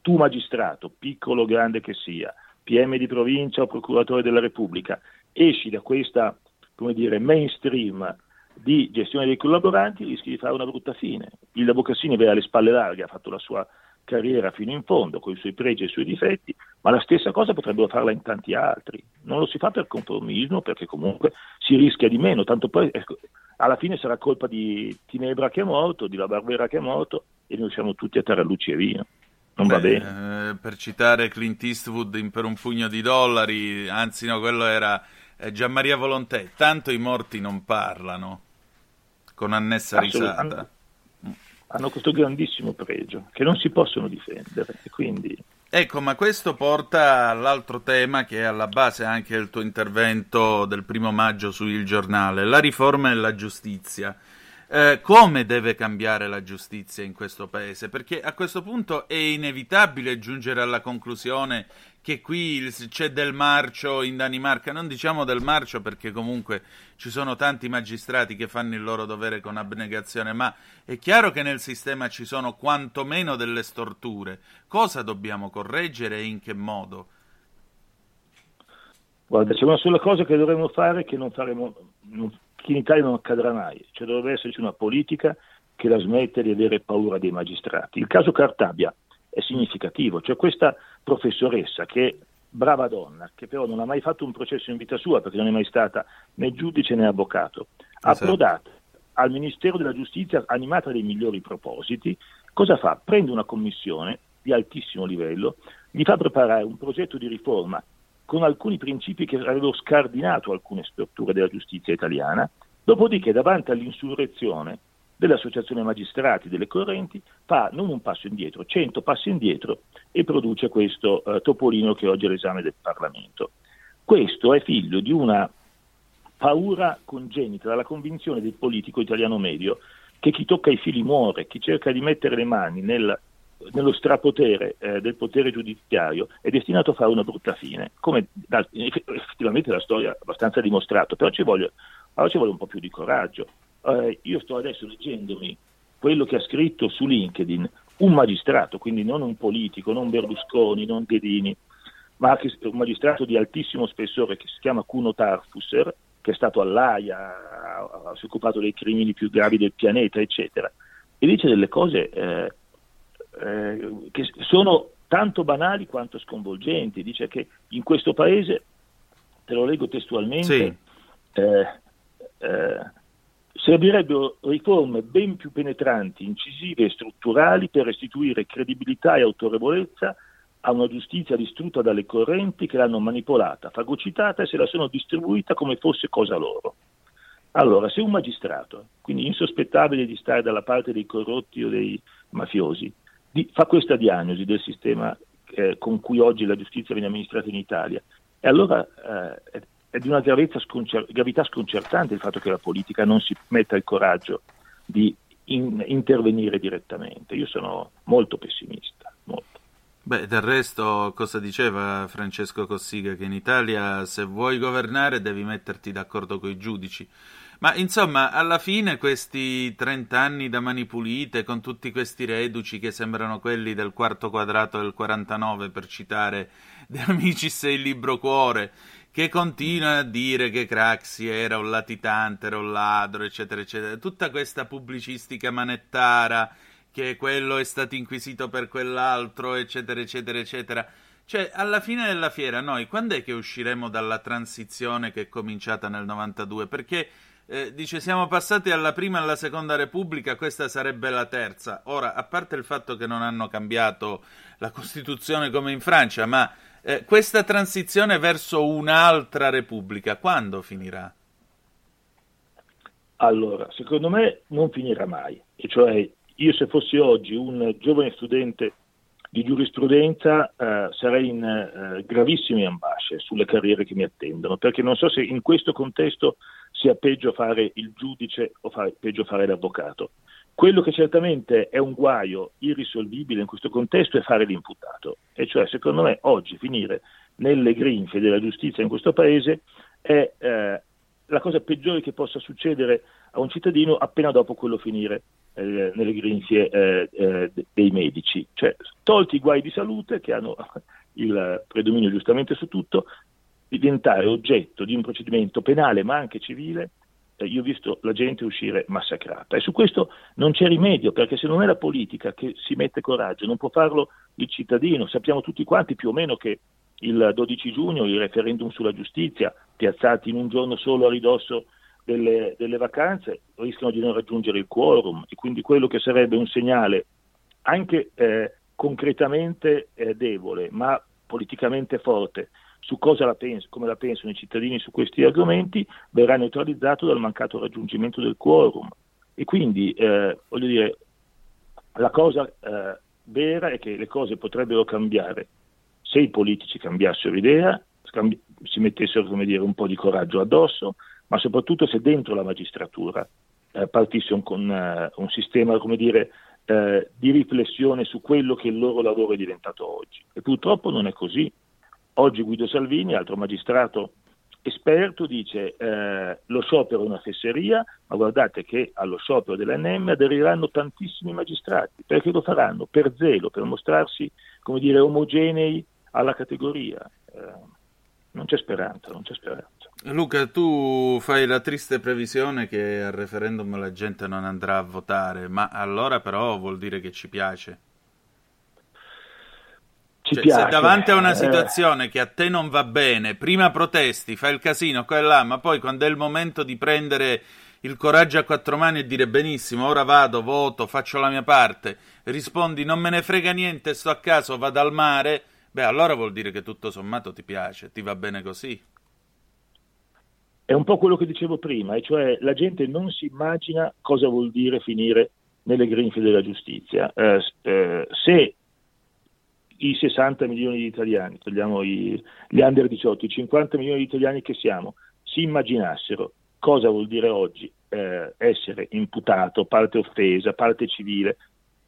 tu magistrato, piccolo o grande che sia, PM di provincia o procuratore della Repubblica, esci da questa, come dire, mainstream di gestione dei collaboranti rischi di fare una brutta fine. Il Bocassini aveva le spalle larghe, ha fatto la sua carriera fino in fondo con i suoi pregi e i suoi difetti, ma la stessa cosa potrebbero farla in tanti altri. Non lo si fa per conformismo perché comunque si rischia di meno, tanto poi ecco, alla fine sarà colpa di Tinebra che è morto, di La Barbera che è morto e noi siamo tutti a tarallucci e vino. Non Beh, va bene. Eh, per citare Clint Eastwood in Per un pugno di dollari, anzi no, quello era eh, Gianmaria Volontè, tanto i morti non parlano con annessa risata. Hanno, questo grandissimo pregio che non si possono difendere quindi... Ecco, ma questo porta all'altro tema che è alla base anche del tuo intervento del primo maggio su Il Giornale, la riforma della giustizia. Eh, come deve cambiare la giustizia in questo paese? Perché a questo punto è inevitabile giungere alla conclusione che qui c'è del marcio in Danimarca, non diciamo del marcio perché comunque ci sono tanti magistrati che fanno il loro dovere con abnegazione, ma è chiaro che nel sistema ci sono quantomeno delle storture. Cosa dobbiamo correggere e in che modo? Guarda, c'è una sola cosa che dovremmo fare che non faremo, che in Italia non accadrà mai, cioè dovrebbe esserci una politica che la smette di avere paura dei magistrati. Il caso Cartabia è significativo, cioè questa professoressa che brava donna, che però non ha mai fatto un processo in vita sua perché non è mai stata né giudice né avvocato, ha esatto. approdato al Ministero della Giustizia animata dei migliori propositi, cosa fa? Prende una commissione di altissimo livello, gli fa preparare un progetto di riforma con alcuni principi che avrebbero scardinato alcune strutture della giustizia italiana, dopodiché davanti all'insurrezione dell'Associazione Magistrati delle Correnti, fa non un passo indietro, cento passi indietro e produce questo eh, topolino che oggi è all'esame del Parlamento. Questo è figlio di una paura congenita dalla convinzione del politico italiano medio che chi tocca i fili muore, chi cerca di mettere le mani nel, nello strapotere eh, del potere giudiziario è destinato a fare una brutta fine, come da, effettivamente la storia ha abbastanza dimostrato, però ci vuole, allora ci vuole un po' più di coraggio. Eh, io sto adesso leggendomi quello che ha scritto su LinkedIn un magistrato, quindi non un politico, non Berlusconi, non Ghedini, ma un magistrato di altissimo spessore che si chiama Kuno Tarfusser, che è stato all'AIA, si è occupato dei crimini più gravi del pianeta, eccetera, e dice delle cose eh, eh, che sono tanto banali quanto sconvolgenti. Dice che in questo paese, te lo leggo testualmente, sì. eh, eh Servirebbero riforme ben più penetranti, incisive e strutturali per restituire credibilità e autorevolezza a una giustizia distrutta dalle correnti che l'hanno manipolata, fagocitata e se la sono distribuita come fosse cosa loro. Allora, se un magistrato, quindi insospettabile di stare dalla parte dei corrotti o dei mafiosi, di, fa questa diagnosi del sistema eh, con cui oggi la giustizia viene amministrata in Italia, e allora eh, è di una sconcer- gravità sconcertante il fatto che la politica non si metta il coraggio di in, intervenire direttamente. Io sono molto pessimista, molto. Beh, del resto cosa diceva Francesco Cossiga? Che in Italia se vuoi governare devi metterti d'accordo con i giudici. Ma insomma, alla fine questi 30 anni da mani pulite, con tutti questi reduci che sembrano quelli del quarto quadrato del 49, per citare De Amicis e il libro Cuore, che continua a dire che Craxi era un latitante, era un ladro, eccetera, eccetera. Tutta questa pubblicistica manettara, che quello è stato inquisito per quell'altro, eccetera, eccetera, eccetera. Cioè, alla fine della fiera, noi quando è che usciremo dalla transizione che è cominciata nel 92? Perché eh, dice siamo passati dalla prima alla seconda repubblica, questa sarebbe la terza. Ora, a parte il fatto che non hanno cambiato la Costituzione come in Francia, ma eh, questa transizione verso un'altra Repubblica, quando finirà? Allora, secondo me non finirà mai. E cioè, io se fossi oggi un giovane studente di giurisprudenza eh, sarei in eh, gravissime ambasce sulle carriere che mi attendono, perché non so se in questo contesto sia peggio fare il giudice o fare, peggio fare l'avvocato. Quello che certamente è un guaio irrisolvibile in questo contesto è fare l'imputato, e cioè secondo me oggi finire nelle grinfie della giustizia in questo paese è eh, la cosa peggiore che possa succedere a un cittadino appena dopo quello finire eh, nelle grinfie eh, eh dei medici. Cioè, tolti i guai di salute che hanno il predominio giustamente su tutto, diventare oggetto di un procedimento penale ma anche civile eh, io ho visto la gente uscire massacrata. E su questo non c'è rimedio perché se non è la politica che si mette coraggio non può farlo il cittadino, sappiamo tutti quanti più o meno che il 12 giugno il referendum sulla giustizia piazzati in un giorno solo a ridosso delle, delle vacanze rischiano di non raggiungere il quorum. E quindi quello che sarebbe un segnale anche eh, concretamente eh, debole ma politicamente forte su cosa la penso, come la pensano i cittadini su questi argomenti verrà neutralizzato dal mancato raggiungimento del quorum. E quindi, eh, voglio dire, la cosa eh, vera è che le cose potrebbero cambiare se i politici cambiassero idea, scambi- si mettessero dire, un po' di coraggio addosso, ma soprattutto se dentro la magistratura eh, partisse un, con, uh, un sistema dire, uh, di riflessione su quello che il loro lavoro è diventato oggi. E purtroppo non è così. Oggi Guido Salvini, altro magistrato esperto, dice eh, lo sciopero è una fesseria, ma guardate che allo sciopero dell'ANM aderiranno tantissimi magistrati, perché lo faranno per zelo, per mostrarsi, come dire, omogenei alla categoria. Eh, non c'è speranza, non c'è speranza. Luca, tu fai la triste previsione che al referendum la gente non andrà a votare, ma allora però vuol dire che ci piace. Cioè, se davanti a una eh. situazione eh. che a te non va bene, prima protesti, fai il casino qua e là, ma poi quando è il momento di prendere il coraggio a quattro mani e dire benissimo, ora vado, voto, faccio la mia parte, rispondi non me ne frega niente, sto a casa, vado al mare, beh allora vuol dire che tutto sommato ti piace, ti va bene così. È un po' quello che dicevo prima, e cioè la gente non si immagina cosa vuol dire finire nelle grinfie della giustizia. Eh, eh, se i 60 milioni di italiani, togliamo i, gli under 18, i 50 milioni di italiani che siamo, si immaginassero cosa vuol dire oggi eh, essere imputato, parte offesa, parte civile,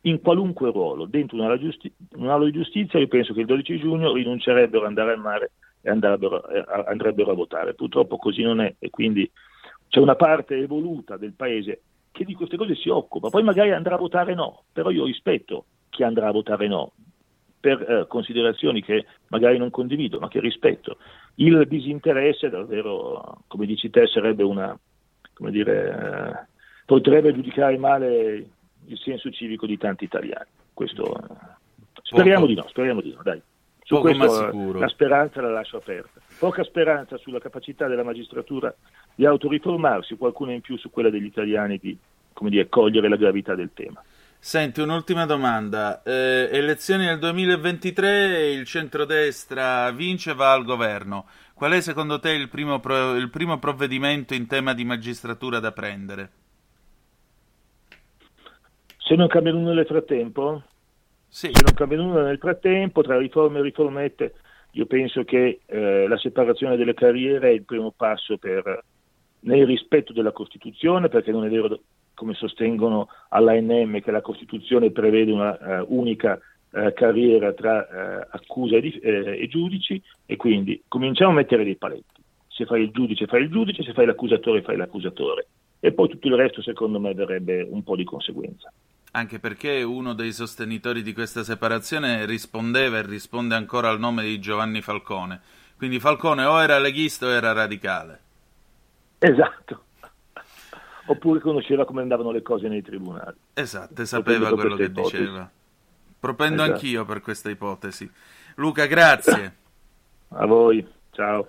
in qualunque ruolo, dentro una, giusti- un'aula di giustizia, io penso che il 12 giugno rinuncerebbero ad andare al mare e eh, andrebbero a votare. Purtroppo così non è e quindi c'è una parte evoluta del paese che di queste cose si occupa, poi magari andrà a votare no, però io rispetto chi andrà a votare no, per eh, considerazioni che magari non condivido, ma che rispetto. Il disinteresse davvero, come dici te, sarebbe una, come dire, eh, potrebbe giudicare male il senso civico di tanti italiani. Questo, eh, speriamo di no, speriamo di no, dai. Su Poco questo eh, la speranza la lascio aperta. Poca speranza sulla capacità della magistratura di autoriformarsi, qualcuno in più su quella degli italiani di come dire, cogliere la gravità del tema. Senti, un'ultima domanda. Eh, elezioni del 2023, il centrodestra vince e va al governo. Qual è secondo te il primo, pro- il primo provvedimento in tema di magistratura da prendere? Se non cambia nulla nel frattempo? Sì. Se non cambia nulla nel frattempo, tra riforme e riformette, io penso che eh, la separazione delle carriere è il primo passo per, nel rispetto della Costituzione, perché non è vero come sostengono all'ANM, che la Costituzione prevede una uh, unica uh, carriera tra uh, accusa e, di, e, giudici e quindi cominciamo a mettere dei paletti. Se fai il giudice fai il giudice, se fai l'accusatore fai l'accusatore e poi tutto il resto secondo me verrebbe un po' di conseguenza. Anche perché uno dei sostenitori di questa separazione rispondeva e risponde ancora al nome di Giovanni Falcone. Quindi Falcone o era leghista o era radicale. Esatto. Oppure conosceva come andavano le cose nei tribunali. Esatto, sapeva quello che ipotesi. diceva. Propendo esatto. anch'io per questa ipotesi. Luca, grazie. A voi, ciao.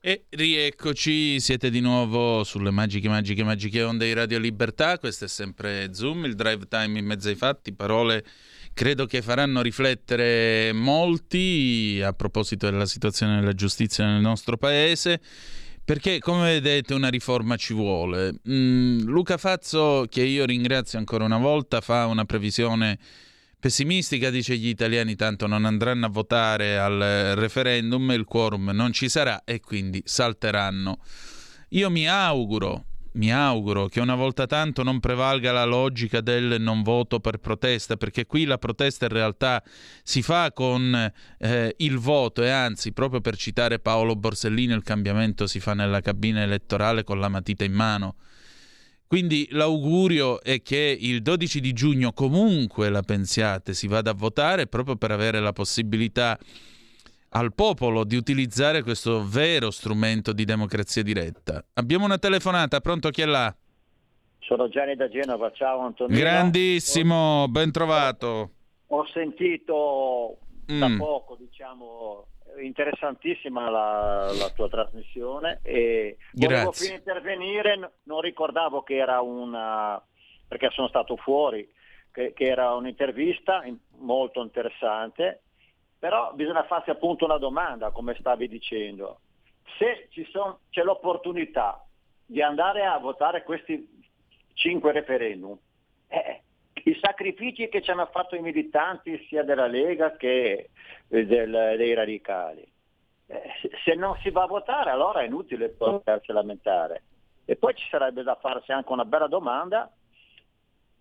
E rieccoci, siete di nuovo sulle magiche, magiche, magiche onde di Radio Libertà. Questo è sempre Zoom, il drive time in mezzo ai fatti, parole credo che faranno riflettere molti a proposito della situazione della giustizia nel nostro paese. Perché, come vedete, una riforma ci vuole. Mm, Luca Fazzo, che io ringrazio ancora una volta, fa una previsione Pessimistica dice gli italiani tanto non andranno a votare al referendum, il quorum non ci sarà e quindi salteranno. Io mi auguro, mi auguro che una volta tanto non prevalga la logica del non voto per protesta, perché qui la protesta in realtà si fa con eh, il voto e anzi, proprio per citare Paolo Borsellino, il cambiamento si fa nella cabina elettorale con la matita in mano. Quindi l'augurio è che il 12 di giugno comunque la pensiate si vada a votare proprio per avere la possibilità al popolo di utilizzare questo vero strumento di democrazia diretta. Abbiamo una telefonata, pronto chi è là? Sono Gianni da Genova, ciao Antonino. Grandissimo, ben trovato. Ho sentito da mm. poco, diciamo, interessantissima la, la, tua trasmissione e volevo prima intervenire, non ricordavo che era una, perché sono stato fuori, che, che era un'intervista molto interessante, però bisogna farsi appunto una domanda, come stavi dicendo. Se son, c'è l'opportunità di andare a votare questi cinque referendum, eh, i sacrifici che ci hanno fatto i militanti sia della Lega che del, dei radicali. Eh, se non si va a votare allora è inutile potersi lamentare. E poi ci sarebbe da farsi anche una bella domanda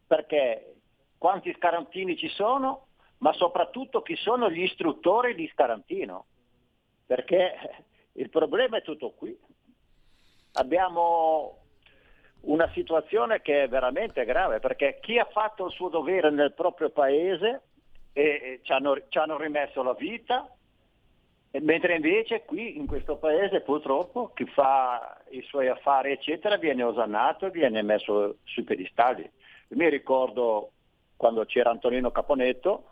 perché quanti scarantini ci sono, ma soprattutto chi sono gli istruttori di scarantino. Perché il problema è tutto qui. Abbiamo una situazione che è veramente grave perché chi ha fatto il suo dovere nel proprio paese e, ci, hanno, ci hanno rimesso la vita, mentre invece qui in questo paese purtroppo chi fa i suoi affari eccetera viene osannato e viene messo sui pedestali. Mi ricordo quando c'era Antonino Caponetto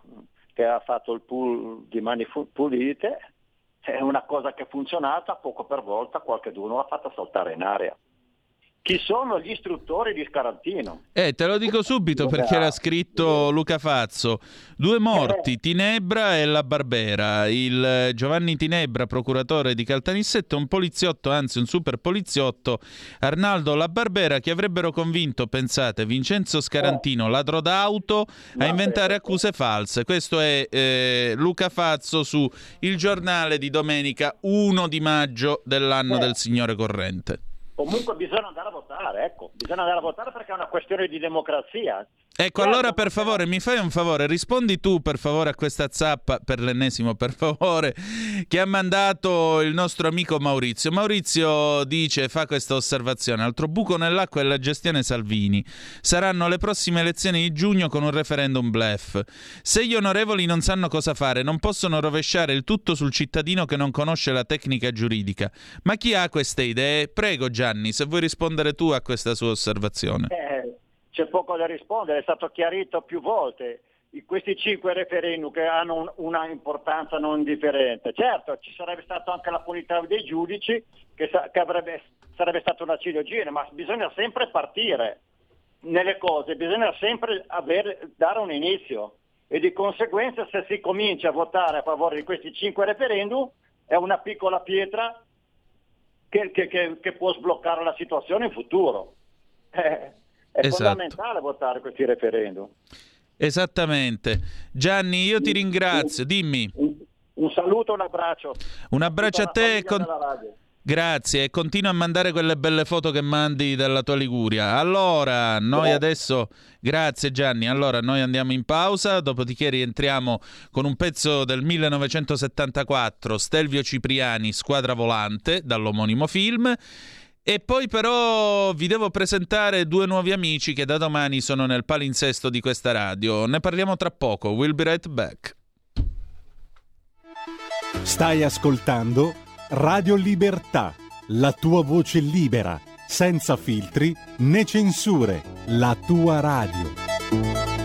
che ha fatto il pool di mani pulite, è una cosa che è funzionata, poco per volta qualcuno l'ha fatta saltare in aria chi sono gli istruttori di Scarantino. Eh, te lo dico subito perché era scritto Luca Fazzo. Due morti, eh. Tinebra e la Barbera. Il Giovanni Tinebra, procuratore di Caltanissette, un poliziotto, anzi un super poliziotto, Arnaldo La Barbera, che avrebbero convinto, pensate, Vincenzo Scarantino, ladro d'auto, a inventare accuse false. Questo è eh, Luca Fazzo su Il Giornale di domenica 1 di maggio dell'anno del Signore Corrente. Comunque bisogna andare a votare, ecco, bisogna andare a votare perché è una questione di democrazia. Ecco, certo, allora per favore, mi fai un favore, rispondi tu per favore a questa zappa, per l'ennesimo per favore, che ha mandato il nostro amico Maurizio. Maurizio dice, fa questa osservazione, altro buco nell'acqua è la gestione Salvini. Saranno le prossime elezioni di giugno con un referendum blef. Se gli onorevoli non sanno cosa fare, non possono rovesciare il tutto sul cittadino che non conosce la tecnica giuridica. Ma chi ha queste idee? Prego Gianni, se vuoi rispondere tu a questa sua osservazione. Eh c'è poco da rispondere, è stato chiarito più volte questi cinque referendum che hanno un, una importanza non differente. Certo, ci sarebbe stata anche la punità dei giudici che, sa, che avrebbe, sarebbe stato una ciliegina, ma bisogna sempre partire nelle cose, bisogna sempre avere, dare un inizio e di conseguenza se si comincia a votare a favore di questi cinque referendum è una piccola pietra che, che, che, che può sbloccare la situazione in futuro. Eh, è esatto. fondamentale votare questi referendum. Esattamente. Gianni, io ti ringrazio, dimmi. Un, saluto, un abbraccio. Un abbraccio a te. Con... Grazie e continua a mandare quelle belle foto che mandi dalla tua Liguria. Allora, noi adesso Grazie Gianni. Allora noi andiamo in pausa, dopodiché rientriamo con un pezzo del 1974, Stelvio Cipriani, Squadra Volante, dall'omonimo film. E poi però vi devo presentare due nuovi amici che da domani sono nel palinsesto di questa radio. Ne parliamo tra poco. We'll be right back. Stai ascoltando Radio Libertà, la tua voce libera senza filtri né censure, la tua radio.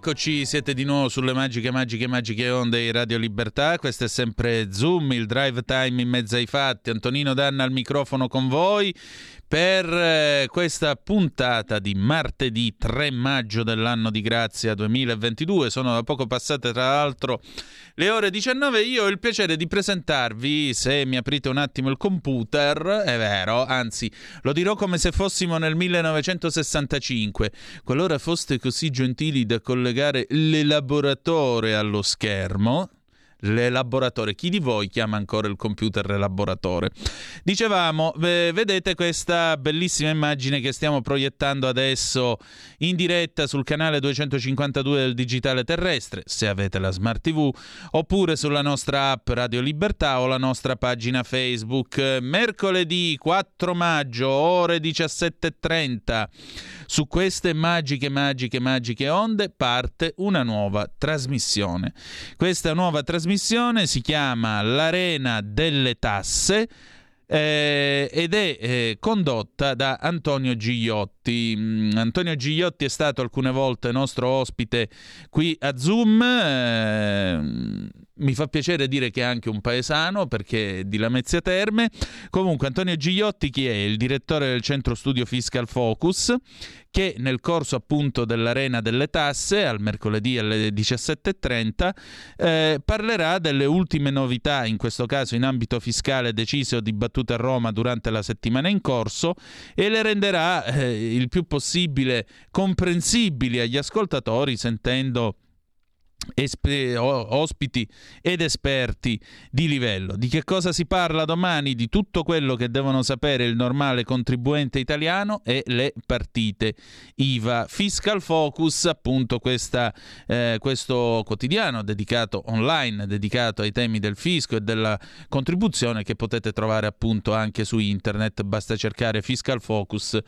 Eccoci, siete di nuovo sulle magiche, magiche, magiche onde di Radio Libertà. Questo è sempre Zoom, il drive time in mezzo ai fatti. Antonino Danna al microfono con voi per eh, questa puntata di martedì 3 maggio dell'anno di grazia 2022. Sono da poco passate tra l'altro le ore 19. Io ho il piacere di presentarvi, se mi aprite un attimo il computer, è vero, anzi lo dirò come se fossimo nel 1965. Qualora foste così gentili da collegare l'elaboratore allo schermo, l'elaboratore. Chi di voi chiama ancora il computer elaboratore? Dicevamo, vedete questa bellissima immagine che stiamo proiettando adesso in diretta sul canale 252 del Digitale Terrestre, se avete la Smart TV, oppure sulla nostra app Radio Libertà o la nostra pagina Facebook. Mercoledì 4 maggio, ore 17.30. Su queste magiche, magiche, magiche onde parte una nuova trasmissione. Questa nuova trasmissione si chiama L'Arena delle Tasse eh, ed è eh, condotta da Antonio Gigliotti. Mm, Antonio Gigliotti è stato alcune volte nostro ospite qui a Zoom. Eh, mi fa piacere dire che è anche un paesano perché è di Lamezia Terme. Comunque Antonio Gigliotti chi è? Il direttore del centro studio Fiscal Focus che nel corso appunto dell'Arena delle Tasse al mercoledì alle 17.30 eh, parlerà delle ultime novità, in questo caso in ambito fiscale decise o dibattute a Roma durante la settimana in corso e le renderà eh, il più possibile comprensibili agli ascoltatori sentendo Espe- ospiti ed esperti di livello. Di che cosa si parla domani? Di tutto quello che devono sapere il normale contribuente italiano e le partite IVA. Fiscal Focus, appunto, questa, eh, questo quotidiano dedicato online, dedicato ai temi del fisco e della contribuzione che potete trovare appunto anche su internet. Basta cercare Fiscal Focus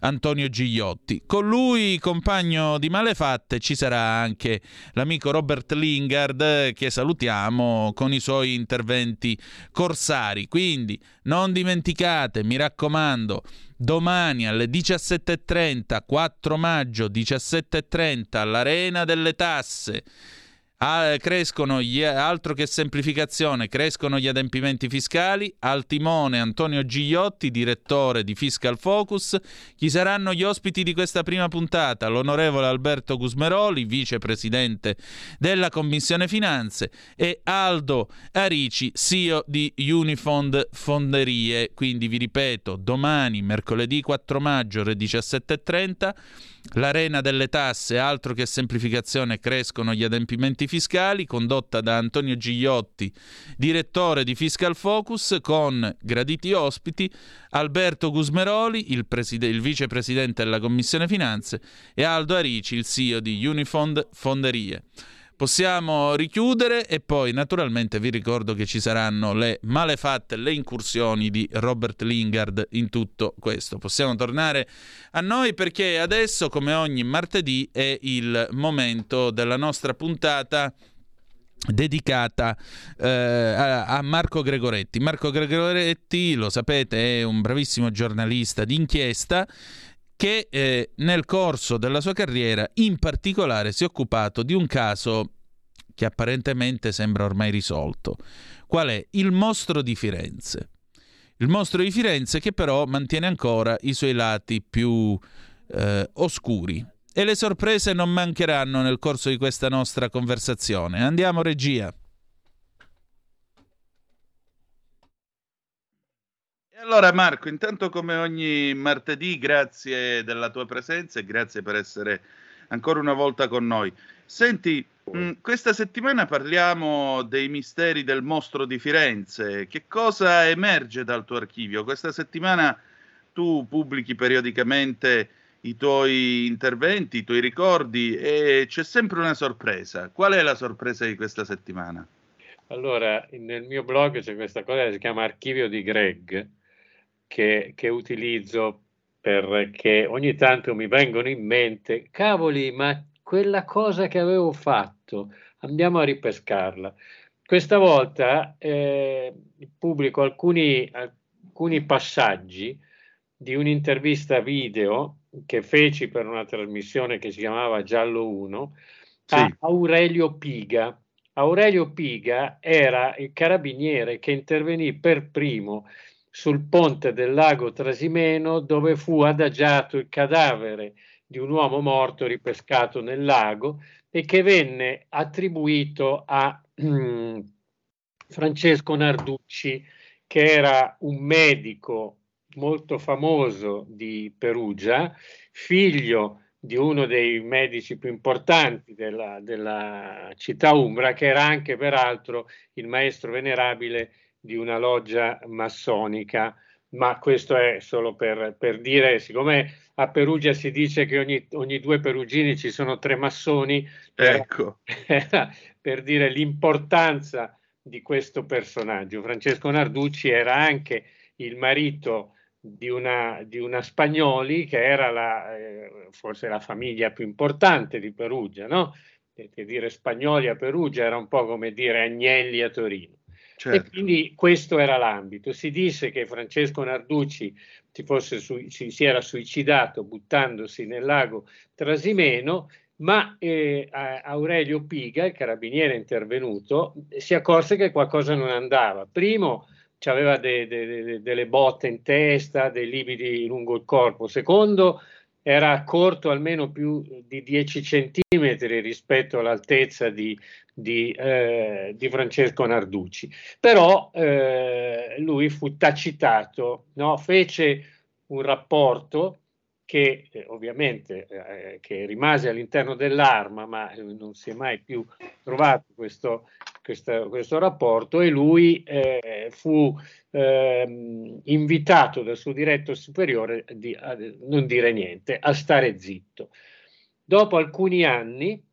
Antonio Gigliotti. Con lui, compagno di malefatte, ci sarà anche l'amico Robert Lingard che salutiamo con i suoi interventi corsari. Quindi non dimenticate, mi raccomando, domani alle 17.30, 4 maggio 17.30 all'Arena delle Tasse Ah, crescono gli, altro che semplificazione, crescono gli adempimenti fiscali. Al timone Antonio Gigliotti, direttore di Fiscal Focus. Chi saranno gli ospiti di questa prima puntata? L'onorevole Alberto Gusmeroli, vicepresidente della Commissione Finanze, e Aldo Arici, CEO di Unifond Fonderie. Quindi vi ripeto, domani, mercoledì 4 maggio, ore 17.30 L'arena delle tasse, altro che semplificazione, crescono gli adempimenti fiscali, condotta da Antonio Gigliotti, direttore di Fiscal Focus, con graditi ospiti Alberto Gusmeroli, il, preside- il vicepresidente della Commissione Finanze, e Aldo Arici, il CEO di Unifond Fonderie possiamo richiudere e poi naturalmente vi ricordo che ci saranno le malefatte, le incursioni di Robert Lingard in tutto questo. Possiamo tornare a noi perché adesso, come ogni martedì, è il momento della nostra puntata dedicata eh, a, a, Marco Gregoretti. Marco Gregoretti, lo sapete, è un bravissimo giornalista d'inchiesta che eh, nel corso della sua carriera in particolare si è occupato di un caso che apparentemente sembra ormai risolto. Qual è? Il mostro di Firenze. Il mostro di Firenze che però mantiene ancora i suoi lati più eh, oscuri. E le sorprese non mancheranno nel corso di questa nostra conversazione. Andiamo regia. Allora Marco, intanto come ogni martedì, grazie della tua presenza e grazie per essere ancora una volta con noi. Senti, mh, mm, questa settimana parliamo dei misteri del mostro di Firenze. Che cosa emerge dal tuo archivio? Questa settimana tu pubblichi periodicamente i tuoi interventi, i tuoi ricordi e c'è sempre una sorpresa. Qual è la sorpresa di questa settimana? Allora, nel mio blog c'è questa cosa che si chiama Archivio di Greg, che, che utilizzo perché ogni tanto mi vengono in mente, cavoli, ma quella cosa che avevo fatto, andiamo a ripescarla. Questa volta eh, pubblico alcuni, alcuni passaggi di un'intervista video che feci per una trasmissione che si chiamava Giallo 1 sì. a Aurelio Piga. Aurelio Piga era il carabiniere che intervenì per primo sul ponte del lago Trasimeno dove fu adagiato il cadavere di un uomo morto ripescato nel lago e che venne attribuito a mm, Francesco Narducci, che era un medico molto famoso di Perugia, figlio di uno dei medici più importanti della, della città umbra, che era anche peraltro il maestro venerabile di una loggia massonica, ma questo è solo per, per dire, siccome a Perugia si dice che ogni, ogni due perugini ci sono tre massoni, ecco. per, per dire l'importanza di questo personaggio. Francesco Narducci era anche il marito di una, di una Spagnoli che era la, eh, forse la famiglia più importante di Perugia, no? Perché dire Spagnoli a Perugia era un po' come dire Agnelli a Torino. Certo. E quindi questo era l'ambito. Si disse che Francesco Narducci si, fosse, si, si era suicidato buttandosi nel lago Trasimeno, ma eh, Aurelio Piga, il carabiniere intervenuto, si accorse che qualcosa non andava. Primo, aveva de, de, de, delle botte in testa, dei lividi lungo il corpo. Secondo, era corto almeno più di 10 centimetri rispetto all'altezza di, di, eh, di Francesco Narducci. Però eh, lui fu tacitato, no? fece un rapporto che eh, ovviamente eh, che rimase all'interno dell'arma, ma eh, non si è mai più trovato questo, questo, questo rapporto e lui eh, fu ehm, invitato dal suo diretto superiore di, a non dire niente, a stare zitto. Dopo alcuni anni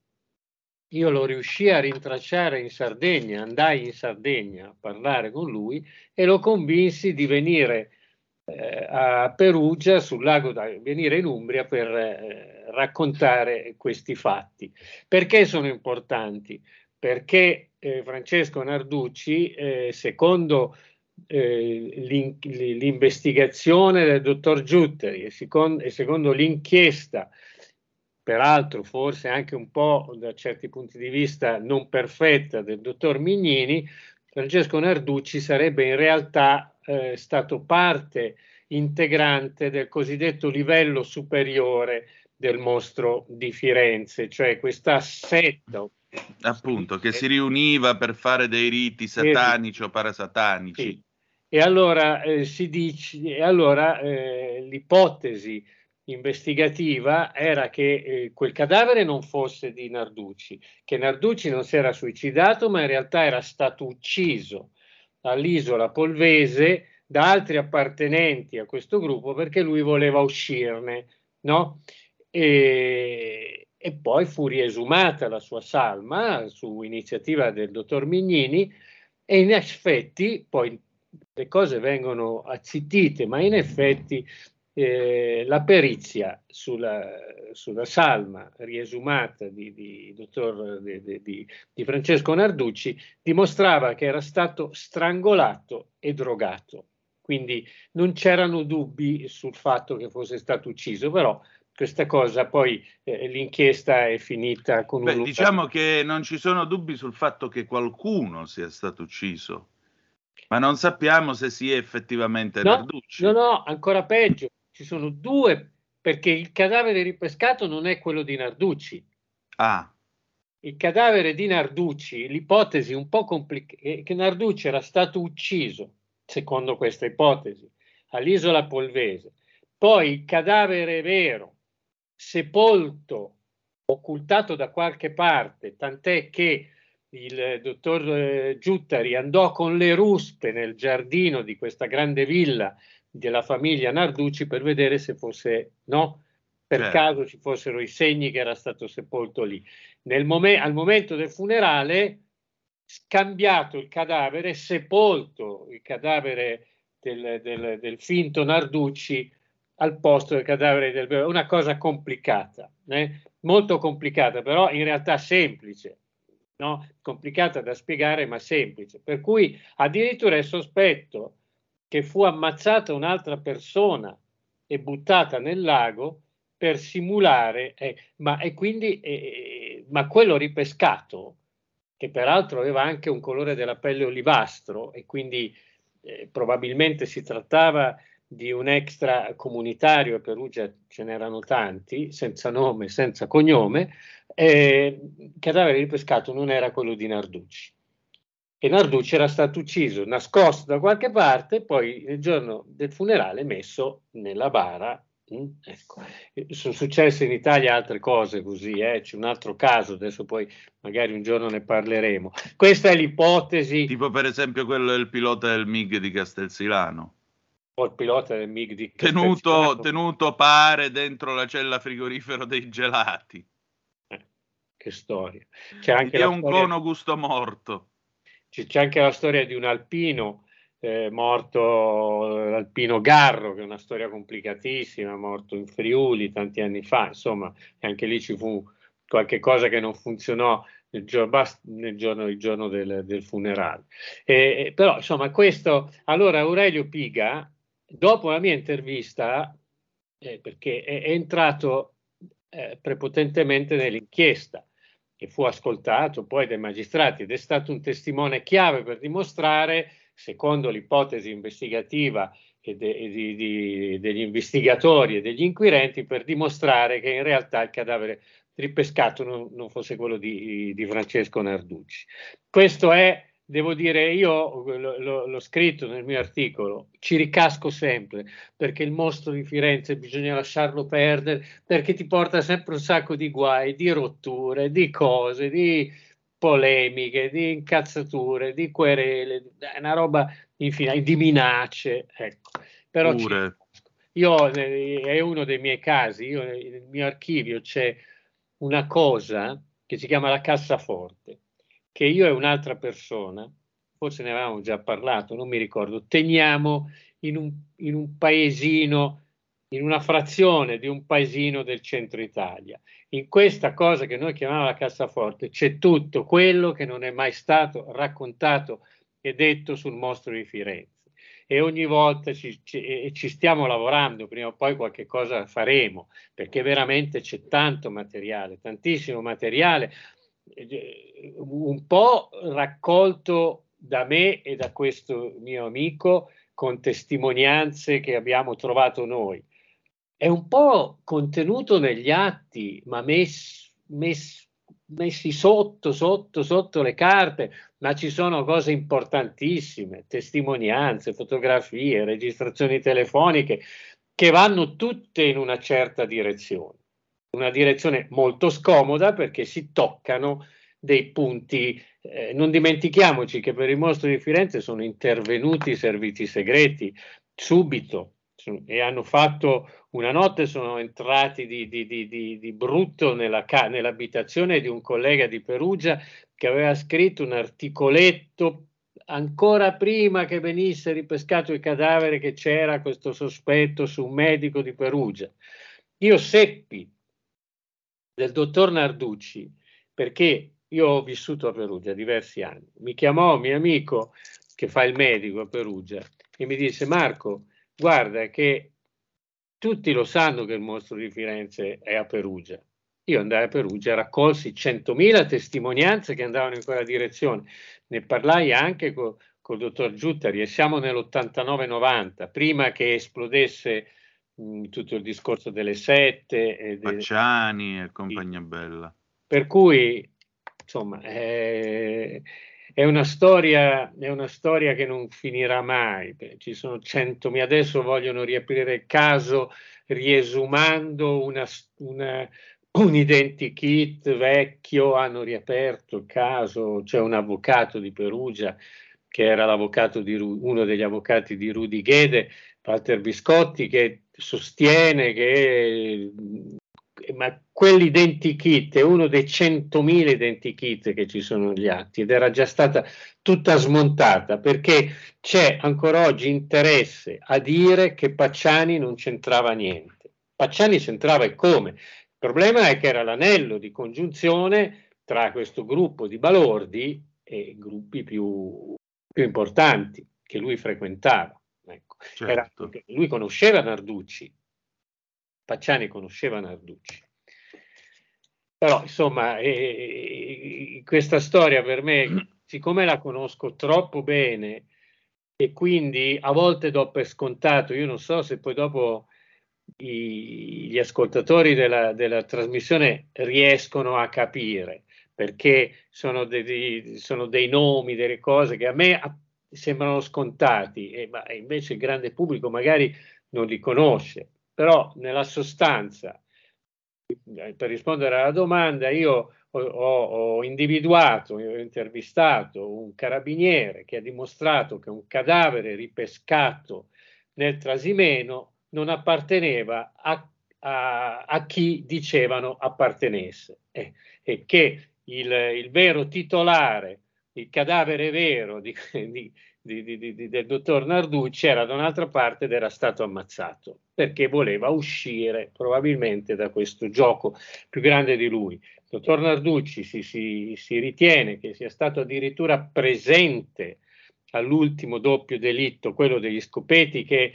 io lo riuscii a rintracciare in Sardegna, andai in Sardegna a parlare con lui e lo convinsi di venire eh, a Perugia sul lago da venire in Umbria per eh, raccontare questi fatti. Perché sono importanti? Perché eh, Francesco Narducci, eh, secondo eh, l'in- l'investigazione del dottor Giutteri e, secondo, e secondo l'inchiesta peraltro forse anche un po' da certi punti di vista non perfetta del dottor Mignini, Francesco Narducci sarebbe in realtà eh, stato parte integrante del cosiddetto livello superiore del mostro di Firenze, cioè questa setta appunto che si riuniva per fare dei riti satanici o parasatanici. Sì. E allora eh, si dice, e allora eh, l'ipotesi investigativa era che eh, quel cadavere non fosse di Narducci, che Narducci non si era suicidato, ma in realtà era stato ucciso all'isola Polvese da altri appartenenti a questo gruppo perché lui voleva uscirne, no? E, e poi fu riesumata la sua salma su iniziativa del dottor Mignini e in effetti poi le cose vengono azzittite, ma in effetti eh, la perizia sulla, sulla, salma riesumata di, di, dottor, di, di, Francesco Narducci dimostrava che era stato strangolato e drogato. Quindi non c'erano dubbi sul fatto che fosse stato ucciso, però questa cosa poi eh, l'inchiesta è finita con Beh, un... Diciamo che non ci sono dubbi sul fatto che qualcuno sia stato ucciso, ma non sappiamo se sia effettivamente no, Narducci. No, no, ancora peggio ci sono due, perché il cadavere ripescato non è quello di Narducci. Ah. Il cadavere di Narducci, l'ipotesi un po' complicata, che Narducci era stato ucciso, secondo questa ipotesi, all'isola Polvese. Poi il cadavere vero, sepolto, occultato da qualche parte, tant'è che il dottor eh, Giuttari andò con le ruspe nel giardino di questa grande villa della famiglia Narducci per vedere se fosse, no, per certo. caso ci fossero i segni che era stato sepolto lì. Mom- al momento del funerale, scambiato il cadavere, sepolto il cadavere del, del, del finto Narducci al posto del cadavere del bebè. Una cosa complicata, eh? molto complicata, però in realtà semplice. No? Complicata da spiegare, ma semplice. Per cui addirittura il sospetto che fu ammazzata un'altra persona e buttata nel lago per simulare, eh, ma, e quindi, eh, ma quello ripescato, che peraltro aveva anche un colore della pelle olivastro e quindi eh, probabilmente si trattava di un extracomunitario, a Perugia ce n'erano tanti, senza nome, senza cognome, eh, il cadavere ripescato non era quello di Narducci e Narducci era stato ucciso, nascosto da qualche parte, poi il giorno del funerale messo nella bara. Mm, ecco. Sono successe in Italia altre cose così, eh? c'è un altro caso, adesso poi magari un giorno ne parleremo. Questa è l'ipotesi. Tipo per esempio quello del pilota del MIG di Castelsilano. Il pilota del MIG di. Tenuto, tenuto pare dentro la cella frigorifero dei gelati. Eh, che storia. C'è anche è un storia... cono gusto morto c'è anche la storia di un alpino eh, morto, l'alpino Garro, che è una storia complicatissima, morto in Friuli tanti anni fa, insomma, anche lì ci fu qualche cosa che non funzionò nel giorno, nel giorno, il giorno del, del funerale. Eh, però, insomma, questo, allora Aurelio Piga, dopo la mia intervista, eh, perché è, è entrato eh, prepotentemente nell'inchiesta e fu ascoltato poi dai magistrati ed è stato un testimone chiave per dimostrare, secondo l'ipotesi investigativa de, di, di, degli investigatori e degli inquirenti, per dimostrare che in realtà il cadavere ripescato non, non fosse quello di, di, Francesco Narducci. Questo è, devo dire, io l'ho scritto nel mio articolo, ci ricasco sempre perché il mostro di Firenze bisogna lasciarlo perdere perché ti porta sempre un sacco di guai, di rotture, di cose, di polemiche, di incazzature, di querele, è una roba infinita, di minacce, ecco. Però io, eh, è uno dei miei casi, io, nel mio archivio c'è una cosa che si chiama la cassaforte, che io e un'altra persona, forse ne avevamo già parlato, non mi ricordo, teniamo in un, in un paesino, in una frazione di un paesino del centro Italia. In questa cosa che noi chiamiamo la cassaforte c'è tutto quello che non è mai stato raccontato e detto sul mostro di Firenze e ogni volta ci, ci, ci, stiamo lavorando, prima o poi qualche cosa faremo, perché veramente c'è tanto materiale, tantissimo materiale, un po' raccolto da me e da questo mio amico con testimonianze che abbiamo trovato noi. È un po' contenuto negli atti, ma messo mess, messi sotto, sotto, sotto le carte, ma ci sono cose importantissime, testimonianze, fotografie, registrazioni telefoniche, che vanno tutte in una certa direzione. Una direzione molto scomoda perché si toccano dei punti. Eh, non dimentichiamoci che per il mostro di Firenze sono intervenuti i servizi segreti subito e hanno fatto una notte, sono entrati di, di, di, di brutto nella, nell'abitazione di un collega di Perugia che aveva scritto un articoletto ancora prima che venisse ripescato il cadavere che c'era questo sospetto su un medico di Perugia. Io seppi del dottor Narducci perché io ho vissuto a Perugia diversi anni. Mi chiamò un mio amico che fa il medico a Perugia e mi disse Marco, guarda che tutti lo sanno che il mostro di Firenze è a Perugia. Io andai a Perugia, raccolsi 100.000 testimonianze che andavano in quella direzione. Ne parlai anche con il dottor Giuttari e siamo nell'89-90, prima che esplodesse mh, tutto il discorso delle sette. E Pacciani e compagnia bella. Per cui, insomma, eh, è una storia, è una storia che non finirà mai. Ci sono centomila, adesso vogliono riaprire il caso riesumando una, una, un identikit vecchio, hanno riaperto il caso, c'è un avvocato di Perugia che era l'avvocato di uno degli avvocati di Rudy Ghede, Walter Biscotti, che sostiene che ma quell'identikit è uno dei 100.000 identikit che ci sono negli atti ed era già stata tutta smontata perché c'è ancora oggi interesse a dire che Pacciani non c'entrava niente. Pacciani c'entrava e come? Il problema è che era l'anello di congiunzione tra questo gruppo di balordi e gruppi più, più importanti che lui frequentava. Certo. Era, lui conosceva Narducci, Pacciani conosceva Narducci. Però, insomma, eh, questa storia per me, siccome la conosco troppo bene e quindi a volte do per scontato, io non so se poi dopo i, gli ascoltatori della, della, trasmissione riescono a capire, perché sono, dei, sono dei nomi, delle cose che a me sembrano scontati, e, ma invece il grande pubblico magari non li conosce. Però nella sostanza, per rispondere alla domanda, io ho, ho, ho individuato, ho intervistato un carabiniere che ha dimostrato che un cadavere ripescato nel Trasimeno non apparteneva a, a, a chi dicevano appartenesse. Eh, e che il, il, vero titolare, il cadavere vero di, di, di, del dottor Narducci era da un'altra parte ed era stato ammazzato perché voleva uscire probabilmente da questo gioco più grande di lui. dottor Narducci si, si, si ritiene che sia stato addirittura presente all'ultimo doppio delitto, quello degli scopeti che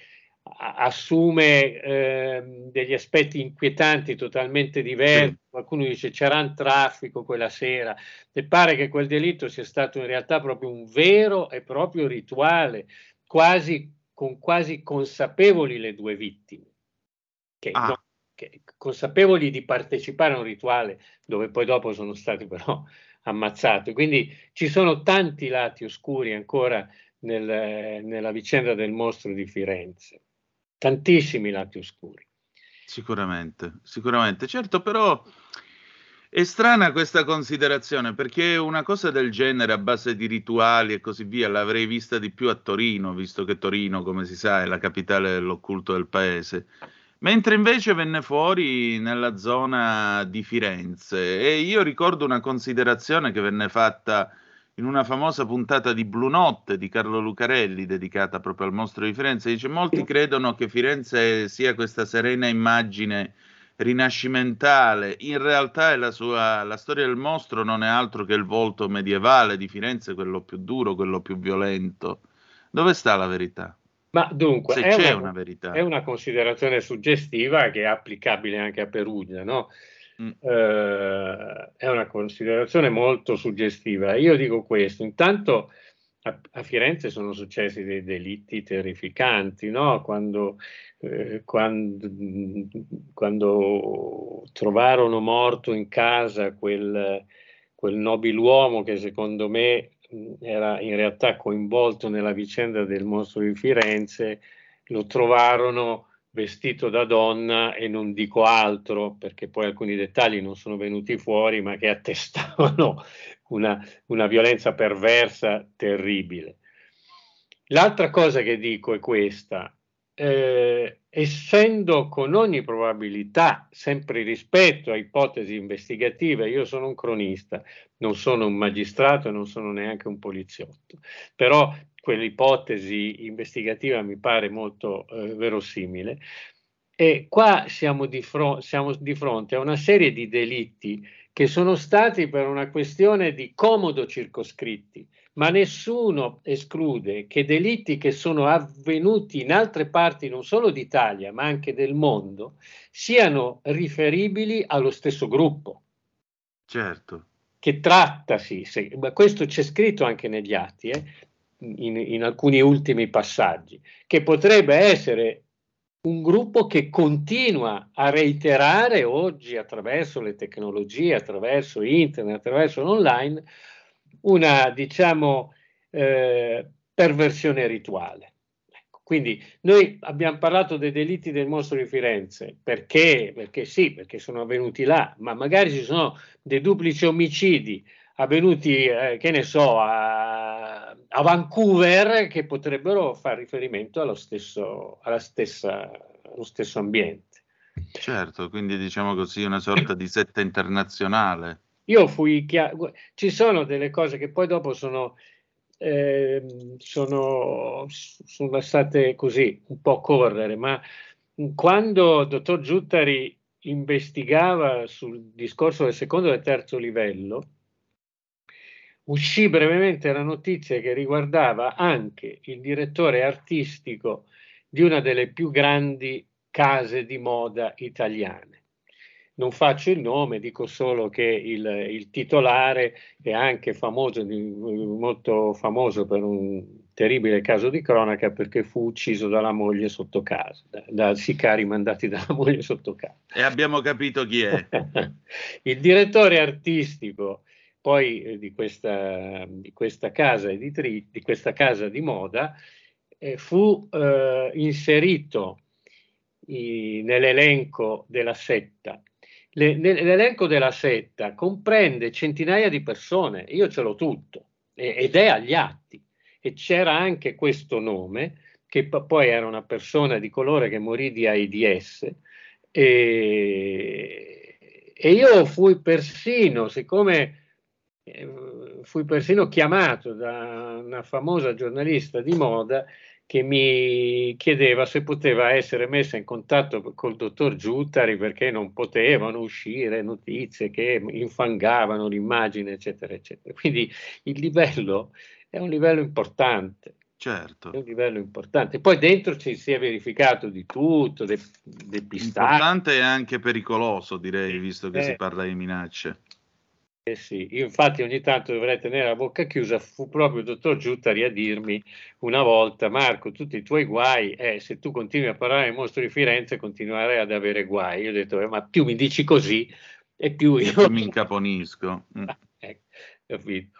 assume eh, degli aspetti inquietanti totalmente diversi. Qualcuno dice c'era un traffico quella sera e pare che quel delitto sia stato in realtà proprio un vero e proprio rituale, quasi con quasi consapevoli le due vittime, che, ah. no, che, consapevoli di partecipare a un rituale dove poi dopo sono stati però ammazzati. Quindi ci sono tanti lati oscuri ancora nel, nella vicenda del mostro di Firenze tantissimi lati oscuri. Sicuramente, sicuramente. Certo, però è strana questa considerazione perché una cosa del genere a base di rituali e così via l'avrei vista di più a Torino, visto che Torino, come si sa, è la capitale dell'occulto del paese. Mentre invece venne fuori nella zona di Firenze e io ricordo una considerazione che venne fatta in una famosa puntata di Blu Notte di Carlo Lucarelli, dedicata proprio al mostro di Firenze, dice molti credono che Firenze sia questa serena immagine rinascimentale, in realtà la, sua, la storia del mostro non è altro che il volto medievale di Firenze, quello più duro, quello più violento. Dove sta la verità? Ma dunque, Se c'è una, una verità. È una considerazione suggestiva che è applicabile anche a Perugia, no? Mm. Eh, è una considerazione molto suggestiva. Io dico questo, intanto a, a Firenze sono successi dei delitti terrificanti, no? quando, eh, quando, quando, trovarono morto in casa quel, quel nobiluomo che secondo me era in realtà coinvolto nella vicenda del mostro di Firenze, lo trovarono vestito da donna e non dico altro perché poi alcuni dettagli non sono venuti fuori ma che attestavano una, una violenza perversa terribile. L'altra cosa che dico è questa, eh, essendo con ogni probabilità, sempre rispetto a ipotesi investigative, io sono un cronista, non sono un magistrato e non sono neanche un poliziotto, però quell'ipotesi investigativa mi pare molto eh, verosimile. E qua siamo di, fron- siamo di fronte a una serie di delitti che sono stati per una questione di comodo circoscritti, ma nessuno esclude che delitti che sono avvenuti in altre parti non solo d'Italia, ma anche del mondo, siano riferibili allo stesso gruppo. Certo. Che trattasi, se, questo c'è scritto anche negli atti, eh, in, in alcuni ultimi passaggi, che potrebbe essere un gruppo che continua a reiterare oggi attraverso le tecnologie, attraverso internet, attraverso l'online, una diciamo eh, perversione rituale. Ecco, quindi noi abbiamo parlato dei delitti del mostro di Firenze, perché? Perché sì, perché sono avvenuti là, ma magari ci sono dei duplici omicidi avvenuti, eh, che ne so, a, a, Vancouver che potrebbero fare riferimento allo stesso, stessa, allo stesso ambiente. Certo, quindi diciamo così una sorta di setta internazionale. Io fui chiaro, ci sono delle cose che poi dopo sono, eh, sono, sono lasciate così un po' correre, ma quando il dottor Giuttari investigava sul discorso del secondo e terzo livello, uscì brevemente la notizia che riguardava anche il direttore artistico di una delle più grandi case di moda italiane. Non faccio il nome, dico solo che il, il titolare è anche famoso, molto famoso per un terribile caso di cronaca perché fu ucciso dalla moglie sotto casa, da, da sicari mandati dalla moglie sotto casa. E abbiamo capito chi è. il direttore artistico poi eh, di, questa, di, questa, casa editri- di questa casa di moda eh, fu eh, inserito i, nell'elenco della setta. Le, l'elenco della setta comprende centinaia di persone, io ce l'ho tutto, e, ed è agli atti. E c'era anche questo nome, che poi era una persona di colore che morì di AIDS, e, e io fui persino, siccome fui persino chiamato da una famosa giornalista di moda che mi chiedeva se poteva essere messa in contatto col dottor Giuttari perché non potevano uscire notizie che infangavano l'immagine, eccetera, eccetera. Quindi il livello è un livello importante. Certo. È un livello importante. Poi dentro ci si è verificato di tutto, dei depistaggi. Importante e anche pericoloso, direi, visto che eh, si parla di minacce. Eh sì, io infatti ogni tanto dovrei tenere la bocca chiusa, fu proprio il dottor Giuttari a dirmi una volta, Marco, tutti i tuoi guai, eh, se tu continui a parlare del mostro di Firenze continuerai ad avere guai. Io ho detto, eh, ma più mi dici così e più io... Più mi incaponisco. Ecco, capito.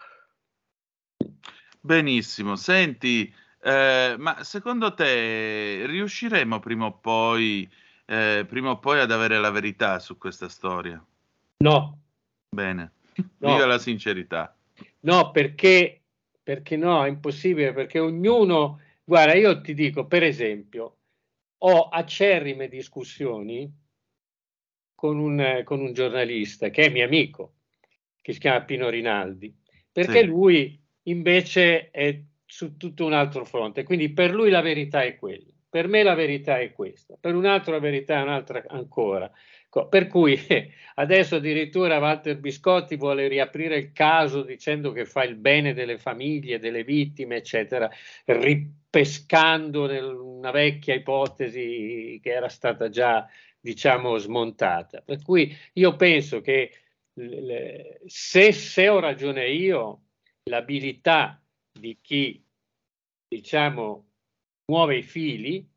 Benissimo, senti, eh, ma secondo te riusciremo prima o poi, eh, prima o poi ad avere la verità su questa storia? No. Bene. No. Viva la sincerità. No, perché, perché no, è impossibile, perché ognuno, guarda, io ti dico, per esempio, ho acerrime discussioni con un, con un giornalista che è mio amico, che si chiama Pino Rinaldi, perché sì. lui invece è su tutto un altro fronte, quindi per lui la verità è quella, per me la verità è questa, per un altro la verità è un'altra ancora. Per cui adesso addirittura Walter Biscotti vuole riaprire il caso dicendo che fa il bene delle famiglie, delle vittime, eccetera, ripescando una vecchia ipotesi che era stata già, diciamo, smontata. Per cui io penso che se, se ho ragione io, l'abilità di chi, diciamo, muove i fili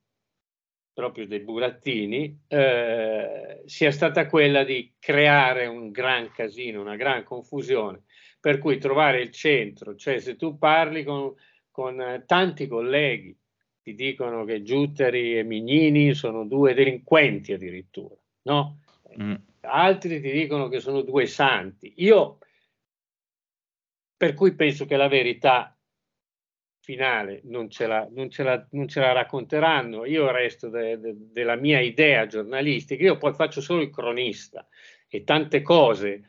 proprio dei burattini, eh, sia stata quella di creare un gran casino, una gran confusione, per cui trovare il centro, cioè se tu parli con, con eh, tanti colleghi, ti dicono che Giutteri e Mignini sono due delinquenti addirittura, no? Mm. Altri ti dicono che sono due santi. Io, per cui penso che la verità finale non ce la, non ce la, non ce la racconteranno. Io resto de, de, della mia idea giornalistica, io poi faccio solo il cronista e tante cose.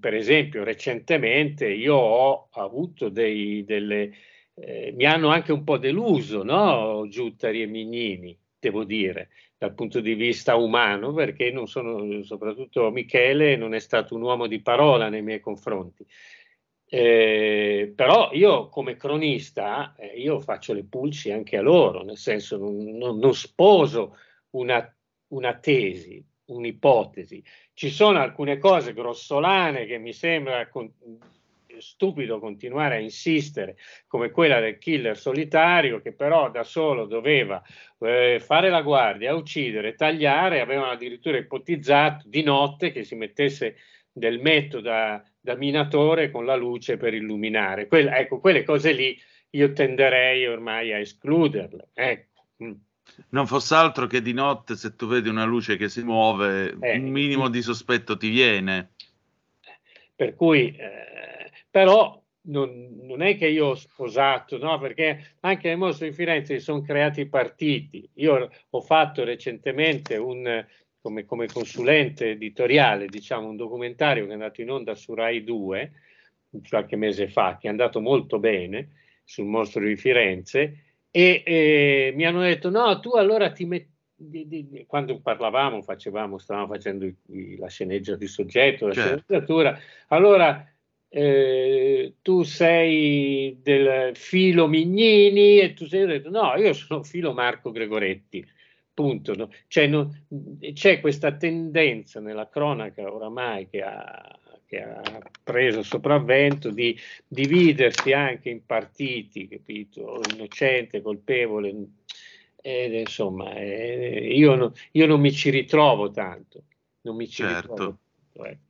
Per esempio, recentemente io ho avuto dei, delle. Eh, mi hanno anche un po' deluso, no? Giuttari e Mignini, devo dire, dal punto di vista umano, perché non sono, soprattutto Michele non è stato un uomo di parola nei miei confronti. Eh, però io come cronista eh, io faccio le pulci anche a loro, nel senso non, non, non sposo una, una, tesi, un'ipotesi. Ci sono alcune cose grossolane che mi sembra con, stupido continuare a insistere, come quella del killer solitario che però da solo doveva eh, fare la guardia, uccidere, tagliare, avevano addirittura ipotizzato di notte che si mettesse del metodo da, minatore con la luce per illuminare. Quella, ecco, quelle cose lì io tenderei ormai a escluderle. Ecco. Mm. Non fosse altro che di notte, se tu vedi una luce che si muove, eh, un minimo di sospetto ti viene. Per cui, eh, però, non, non, è che io ho sposato, no? perché anche nel mostro di Firenze si sono creati partiti. Io ho fatto recentemente un, come, come, consulente editoriale, diciamo, un documentario che è andato in onda su Rai 2 qualche mese fa, che è andato molto bene sul mostro di Firenze, e eh, mi hanno detto: no, tu allora ti metti. Quando parlavamo, facevamo, stavamo facendo i, i, la sceneggia di soggetto, la certo. sceneggiatura, allora eh, tu sei del filo Mignini e tu sei detto no, io sono filo Marco Gregoretti punto. No? Cioè, no, c'è questa tendenza nella cronaca oramai che ha, che ha preso sopravvento di dividersi anche in partiti, capito? Innocente, colpevole. Ed, insomma, eh, io, no, io, non mi ci ritrovo tanto. Non mi ci certo. ritrovo tanto, ecco.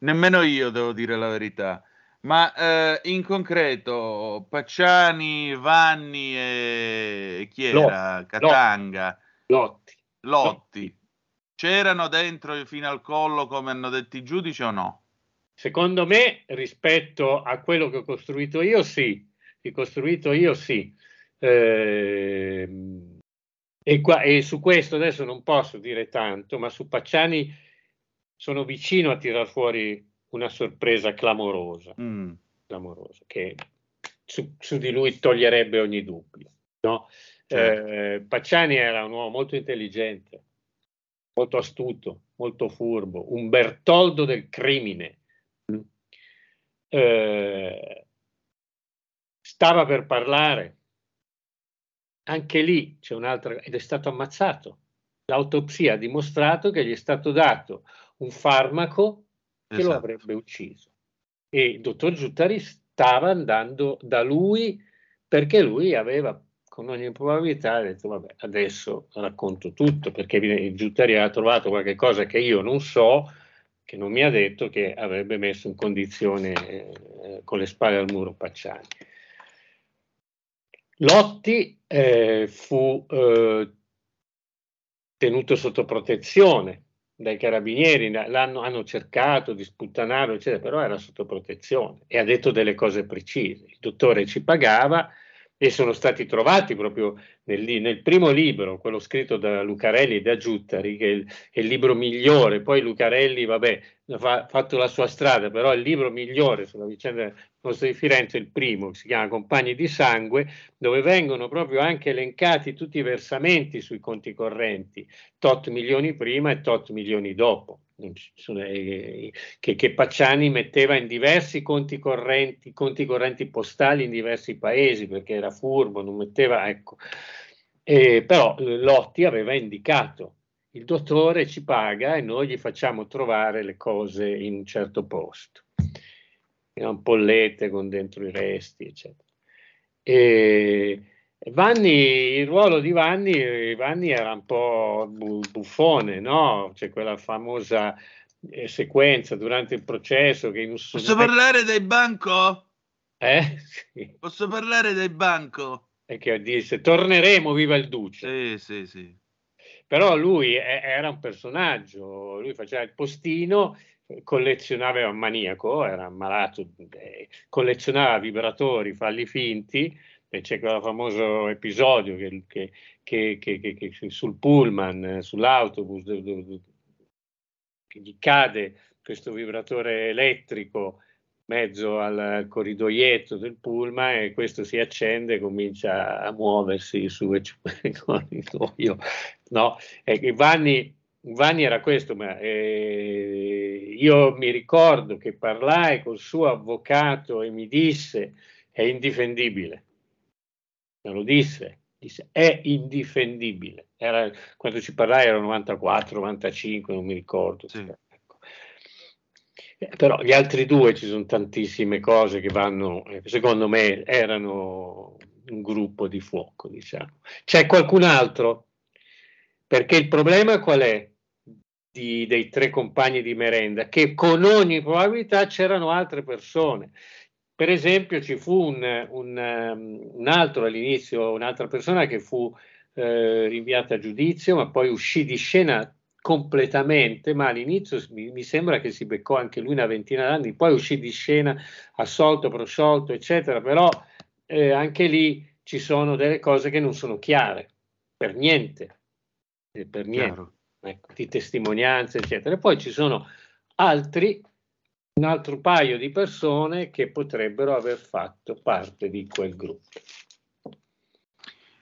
Nemmeno io devo dire la verità. Ma eh, in concreto, Pacciani, Vanni e chi era? No, Catanga. Lotti. Lotti. C'erano dentro fino al collo come hanno detto i giudici o no? Secondo me, rispetto a quello che ho costruito io, sì. Ricostruito io, sì. Eh, e, qua, e, su questo adesso non posso dire tanto, ma su Pacciani sono vicino a tirar fuori una sorpresa clamorosa, mm. clamorosa che su, su, di lui toglierebbe ogni dubbio. No? Certo. Eh, Pacciani era un uomo molto intelligente, molto astuto, molto furbo, un Bertoldo del crimine. Eh, stava per parlare, anche lì c'è un'altra, ed è stato ammazzato. L'autopsia ha dimostrato che gli è stato dato un farmaco che esatto. lo avrebbe ucciso. E il dottor Giuttari stava andando da lui perché lui aveva con ogni probabilità detto vabbè adesso racconto tutto perché il ha trovato qualche cosa che io non so che non mi ha detto che avrebbe messo in condizione eh, con le spalle al muro Pacciani. Lotti eh, fu eh, tenuto sotto protezione dai carabinieri, l'hanno, hanno cercato di sputtanarlo, eccetera, però era sotto protezione e ha detto delle cose precise. Il dottore ci pagava e sono stati trovati proprio nel, nel, primo libro, quello scritto da Lucarelli e da Giuttari, che è il, è il libro migliore, poi Lucarelli, vabbè, ha fa, fatto la sua strada, però il libro migliore sulla vicenda del posto di Firenze è il primo, si chiama Compagni di Sangue, dove vengono proprio anche elencati tutti i versamenti sui conti correnti, tot milioni prima e tot milioni dopo. Eh, che, che, Pacciani metteva in diversi conti correnti, conti correnti postali in diversi paesi perché era furbo, non metteva, ecco. Eh, però Lotti aveva indicato il dottore ci paga e noi gli facciamo trovare le cose in un certo posto, in ampollette con dentro i resti, eccetera. E, Vanni, il ruolo di Vanni, Vanni era un po' buffone, no? C'è quella famosa eh, sequenza durante il processo che in un Posso parlare del banco? Eh? Sì. Posso parlare del banco? E che disse torneremo, viva il duce. Sì, sì, sì. Però lui era un personaggio, lui faceva il postino, collezionava, era un maniaco, era malato, eh, collezionava vibratori, falli finti, e c'è quel famoso episodio che, che, che, che sul pullman, sull'autobus, che gli cade questo vibratore elettrico mezzo al corridoietto del pullman e questo si accende e comincia a muoversi su il corridoio. No? E Vanni, Vanni era questo, ma eh, io mi ricordo che parlai col suo avvocato e mi disse è indifendibile me lo disse, disse è indifendibile. Era, quando ci parlai era 94, 95, non mi ricordo. Sì. Ecco. Eh, però gli altri due ci sono tantissime cose che vanno, eh, secondo me erano un gruppo di fuoco, diciamo. C'è qualcun altro? Perché il problema qual è? Di, dei tre compagni di merenda, che con ogni probabilità c'erano altre persone. Per esempio ci fu un, un, um, un altro all'inizio, un'altra persona che fu eh, rinviata a giudizio, ma poi uscì di scena completamente, ma all'inizio mi, mi, sembra che si beccò anche lui una ventina d'anni, poi uscì di scena assolto, prosciolto, eccetera, però eh, anche lì ci sono delle cose che non sono chiare, per niente, per niente, ecco, di testimonianze, eccetera. E poi ci sono altri un altro paio di persone che potrebbero aver fatto parte di quel gruppo.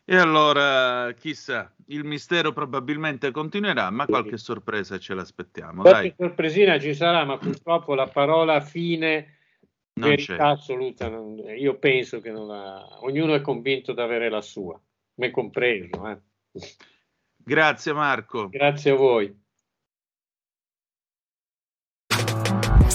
E allora, chissà, il mistero probabilmente continuerà, ma qualche sorpresa ce l'aspettiamo. Qualche dai. sorpresina ci sarà, ma purtroppo la parola fine, non verità c'è. assoluta, non, io penso che non ha, ognuno è convinto di avere la sua, me compreso. Eh. Grazie Marco. Grazie a voi.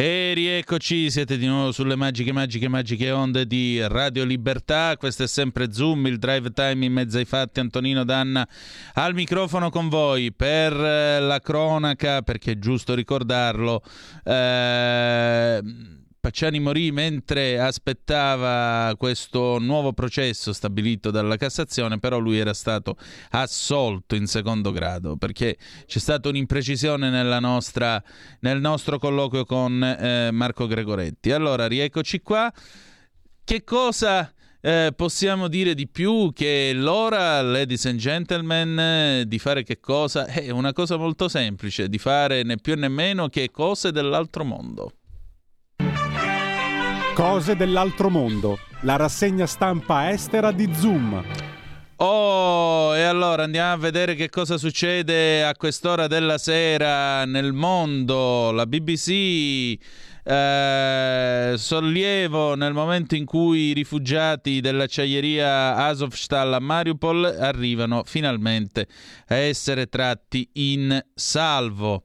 E rieccoci, siete di nuovo sulle magiche, magiche, magiche onde di Radio Libertà. Questo è sempre Zoom, il drive time in mezzo ai fatti. Antonino Danna al microfono con voi per eh, la cronaca, perché è giusto ricordarlo. Eh, Pacciani morì mentre aspettava questo nuovo processo stabilito dalla Cassazione, però lui era stato assolto in secondo grado perché c'è stata un'imprecisione nostra, nel nostro colloquio con eh, Marco Gregoretti. Allora, rieccoci qua. Che cosa eh, possiamo dire di più che l'ora, ladies and gentlemen, di fare che cosa? È una cosa molto semplice, di fare né più né meno che cose dell'altro mondo. Cose dell'altro mondo, la rassegna stampa estera di Zoom. Oh, e allora andiamo a vedere che cosa succede a quest'ora della sera nel mondo. La BBC eh, sollievo nel momento in cui i rifugiati dell'acciaieria Azovstal a Mariupol arrivano finalmente a essere tratti in salvo.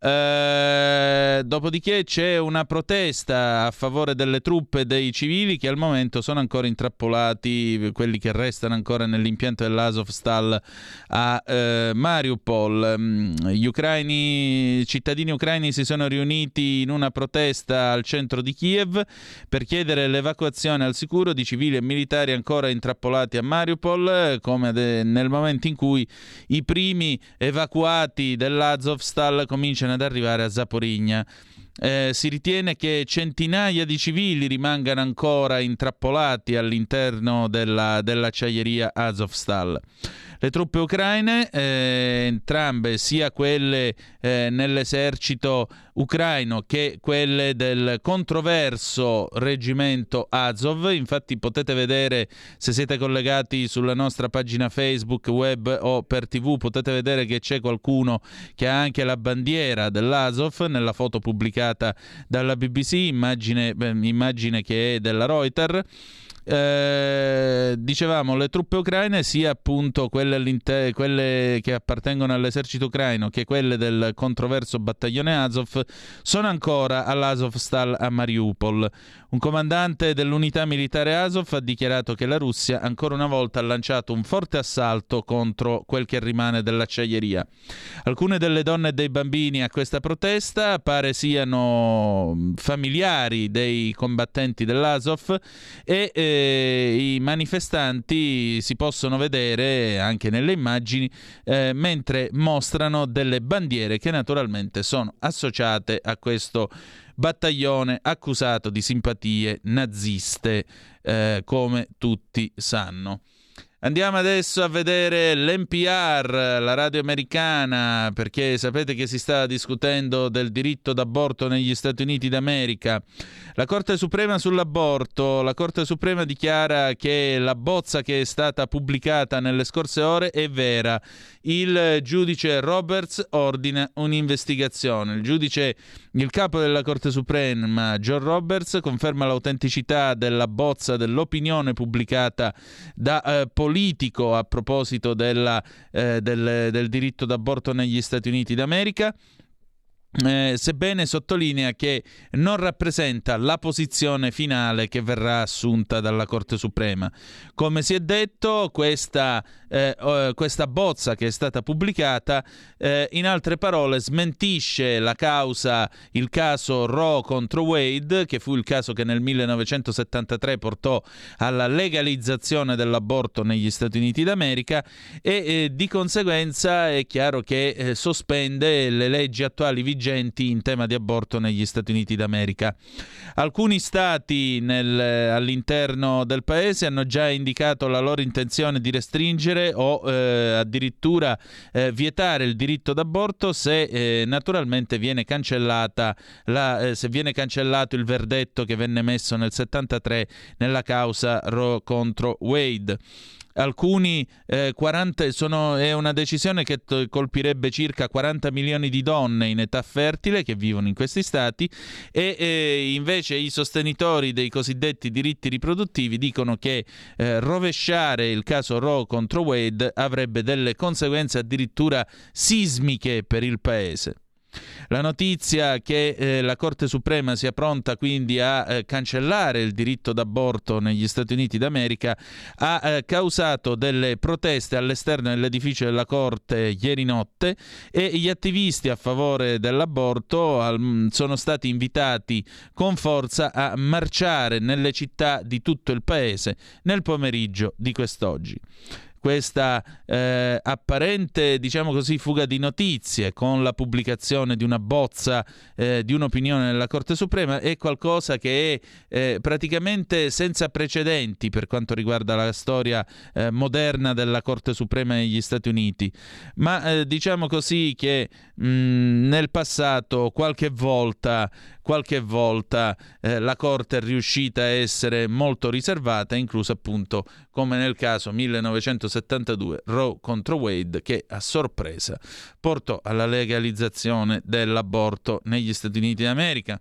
Eh, dopodiché c'è una protesta a favore delle truppe dei civili che al momento sono ancora intrappolati, quelli che restano ancora nell'impianto dell'Azovstal a eh, Mariupol. Mm, gli ucraini, cittadini ucraini si sono riuniti in una protesta al centro di Kiev per chiedere l'evacuazione al sicuro di civili e militari ancora intrappolati a Mariupol, come de- nel momento in cui i primi evacuati dell'Azovstal cominciano ad arrivare a Zaporigna. Eh, si ritiene che centinaia di civili rimangano ancora intrappolati all'interno della, dell'acciaieria Azovstal. Le truppe ucraine, eh, entrambe, sia quelle eh, nell'esercito ucraino che quelle del controverso reggimento Azov, infatti potete vedere se siete collegati sulla nostra pagina Facebook, web o per tv, potete vedere che c'è qualcuno che ha anche la bandiera dell'Azov nella foto pubblicata dalla BBC, immagine, immagine che è della Reuters. Eh, dicevamo le truppe ucraine, sia appunto quelle, quelle, che appartengono all'esercito ucraino che quelle del controverso battaglione Azov, sono ancora all'Azovstal a Mariupol. Un comandante dell'unità militare Azov ha dichiarato che la Russia ancora una volta ha lanciato un forte assalto contro quel che rimane dell'acciaieria. Alcune delle donne e dei bambini a questa protesta pare siano familiari dei combattenti dell'Azov e eh, i manifestanti si possono vedere anche nelle immagini eh, mentre mostrano delle bandiere che naturalmente sono associate a questo battaglione accusato di simpatie naziste, eh, come tutti sanno. Andiamo adesso a vedere l'NPR, la radio americana, perché sapete che si sta discutendo del diritto d'aborto negli Stati Uniti d'America. La Corte Suprema sull'aborto, la Corte Suprema dichiara che la bozza che è stata pubblicata nelle scorse ore è vera. Il giudice Roberts ordina un'investigazione. Il giudice, il capo della Corte Suprema, John Roberts, conferma l'autenticità della bozza dell'opinione pubblicata da eh, politico a proposito della, eh, del, del diritto d'aborto negli Stati Uniti d'America. Eh, sebbene sottolinea che non rappresenta la posizione finale che verrà assunta dalla Corte Suprema. Come si è detto, questa, eh, questa bozza che è stata pubblicata, eh, in altre parole, smentisce la causa, il caso Roe contro Wade, che fu il caso che nel 1973 portò alla legalizzazione dell'aborto negli Stati Uniti d'America e eh, di conseguenza è chiaro che eh, sospende le leggi attuali vigenti in tema di aborto negli Stati Uniti d'America. Alcuni stati nel, all'interno del paese hanno già indicato la loro intenzione di restringere o eh, addirittura eh, vietare il diritto d'aborto se eh, naturalmente viene cancellata la, eh, se viene cancellato il verdetto che venne messo nel 73 nella causa Roe contro Wade. Alcuni eh, 40, sono, è una decisione che t- colpirebbe circa 40 milioni di donne in età fertile che vivono in questi stati e eh, invece i sostenitori dei cosiddetti diritti riproduttivi dicono che eh, rovesciare il caso Roe contro Wade avrebbe delle conseguenze addirittura sismiche per il paese. La notizia che eh, la Corte Suprema sia pronta quindi a eh, cancellare il diritto d'aborto negli Stati Uniti d'America ha eh, causato delle proteste all'esterno dell'edificio della Corte ieri notte e gli attivisti a favore dell'aborto al, sono stati invitati con forza a marciare nelle città di tutto il paese nel pomeriggio di quest'oggi questa eh, apparente, diciamo così, fuga di notizie con la pubblicazione di una bozza eh, di un'opinione nella Corte Suprema è qualcosa che è eh, praticamente senza precedenti per quanto riguarda la storia eh, moderna della Corte Suprema negli Stati Uniti. Ma eh, diciamo così che mh, nel passato qualche volta qualche volta eh, la Corte è riuscita a essere molto riservata, incluso appunto come nel caso 1972 Roe contro Wade che a sorpresa portò alla legalizzazione dell'aborto negli Stati Uniti d'America.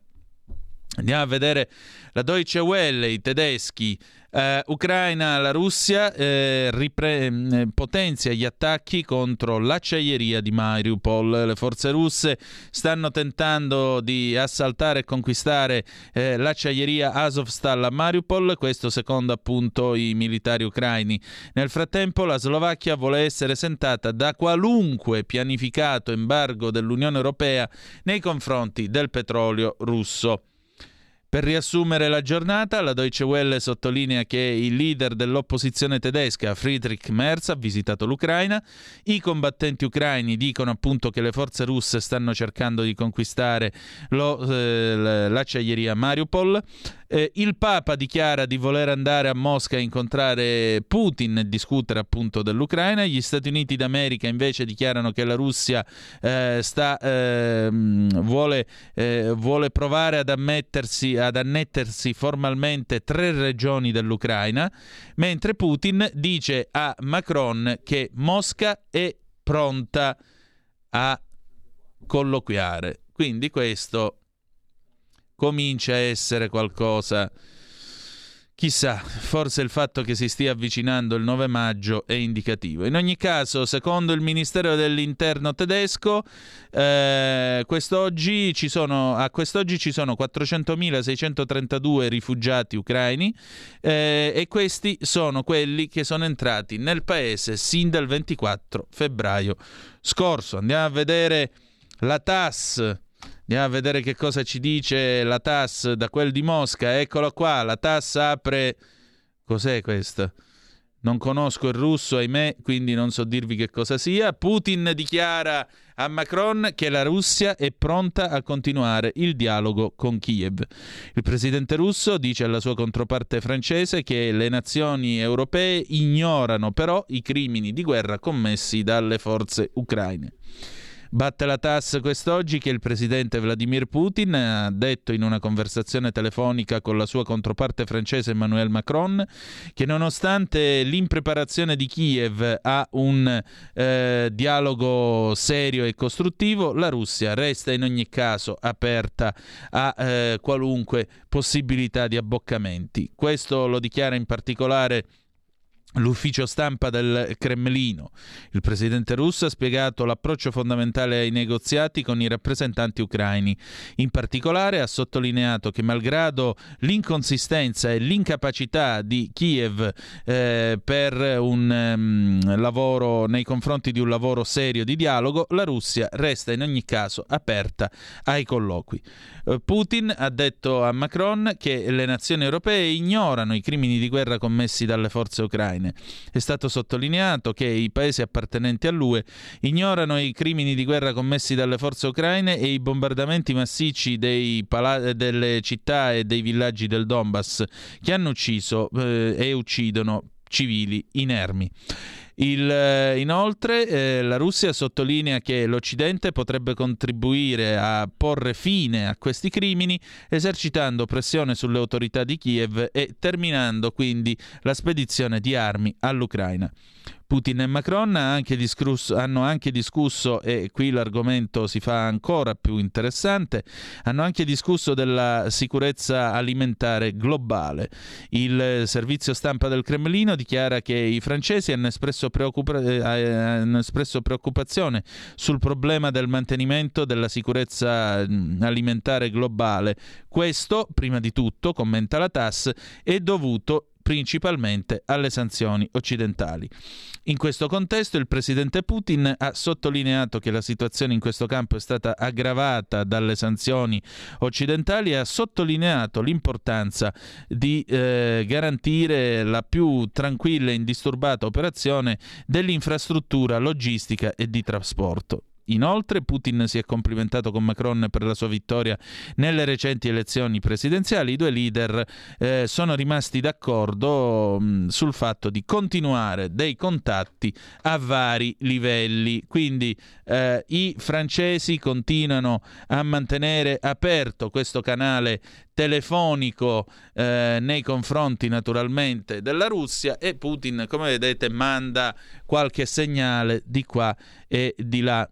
Andiamo a vedere la Deutsche Welle, i tedeschi Uh, Ucraina, la Russia eh, ripre- eh, potenzia gli attacchi contro l'acciaieria di Mariupol. Le forze russe stanno tentando di assaltare e conquistare eh, l'acciaieria Azovstal a Mariupol, questo secondo appunto i militari ucraini. Nel frattempo la Slovacchia vuole essere esentata da qualunque pianificato embargo dell'Unione Europea nei confronti del petrolio russo. Per riassumere la giornata, la Deutsche Welle sottolinea che il leader dell'opposizione tedesca, Friedrich Merz, ha visitato l'Ucraina. I combattenti ucraini dicono appunto che le forze russe stanno cercando di conquistare lo, eh, l'acciaieria Mariupol. Eh, il Papa dichiara di voler andare a Mosca a incontrare Putin e discutere appunto dell'Ucraina. Gli Stati Uniti d'America invece dichiarano che la Russia eh, sta, ehm, vuole, eh, vuole, provare ad, ad annettersi formalmente tre regioni dell'Ucraina, mentre Putin dice a Macron che Mosca è pronta a colloquiare. Quindi questo comincia a essere qualcosa. Chissà, forse il fatto che si stia avvicinando il 9 maggio è indicativo. In ogni caso, secondo il Ministero dell'Interno tedesco, eh, quest'oggi sono, a quest'oggi ci sono 400.632 rifugiati ucraini eh, e questi sono quelli che sono entrati nel paese sin dal 24 febbraio scorso. Andiamo a vedere la TAS Andiamo a vedere che cosa ci dice la TAS da quel di Mosca. Eccolo qua, la TAS apre... Cos'è questo? Non conosco il russo, ahimè, quindi non so dirvi che cosa sia. Putin dichiara a Macron che la Russia è pronta a continuare il dialogo con Kiev. Il presidente russo dice alla sua controparte francese che le nazioni europee ignorano però i crimini di guerra commessi dalle forze ucraine. Batte la TAS quest'oggi che il presidente Vladimir Putin ha detto in una conversazione telefonica con la sua controparte francese Emmanuel Macron che nonostante l'impreparazione di Kiev a un eh, dialogo serio e costruttivo, la Russia resta in ogni caso aperta a eh, qualunque possibilità di abboccamenti. Questo lo dichiara in particolare L'ufficio stampa del Cremlino. Il presidente russo ha spiegato l'approccio fondamentale ai negoziati con i rappresentanti ucraini. In particolare ha sottolineato che malgrado l'inconsistenza e l'incapacità di Kiev eh, per un um, lavoro nei confronti di un lavoro serio di dialogo, la Russia resta in ogni caso aperta ai colloqui. Eh, Putin ha detto a Macron che le nazioni europee ignorano i crimini di guerra commessi dalle forze ucraine. È stato sottolineato che i paesi appartenenti all'UE ignorano i crimini di guerra commessi dalle forze ucraine e i bombardamenti massicci pala- delle città e dei villaggi del Donbass che hanno ucciso eh, e uccidono civili inermi. Il, eh, inoltre eh, la Russia sottolinea che l'Occidente potrebbe contribuire a porre fine a questi crimini esercitando pressione sulle autorità di Kiev e terminando quindi la spedizione di armi all'Ucraina. Putin e Macron anche discusso, hanno anche discusso, e qui l'argomento si fa ancora più interessante, hanno anche discusso della sicurezza alimentare globale. Il servizio stampa del Cremlino dichiara che i francesi hanno espresso, preoccupa- eh, hanno espresso preoccupazione sul problema del mantenimento della sicurezza alimentare globale. Questo, prima di tutto, commenta la TAS, è dovuto principalmente alle sanzioni occidentali. In questo contesto il presidente Putin ha sottolineato che la situazione in questo campo è stata aggravata dalle sanzioni occidentali e ha sottolineato l'importanza di eh, garantire la più tranquilla e indisturbata operazione dell'infrastruttura logistica e di trasporto. Inoltre Putin si è complimentato con Macron per la sua vittoria nelle recenti elezioni presidenziali. I due leader eh, sono rimasti d'accordo mh, mm, sul fatto di continuare dei contatti a vari livelli. Quindi eh, i francesi continuano a mantenere aperto questo canale telefonico eh, nei confronti naturalmente della Russia e Putin, come vedete, manda qualche segnale di qua e di là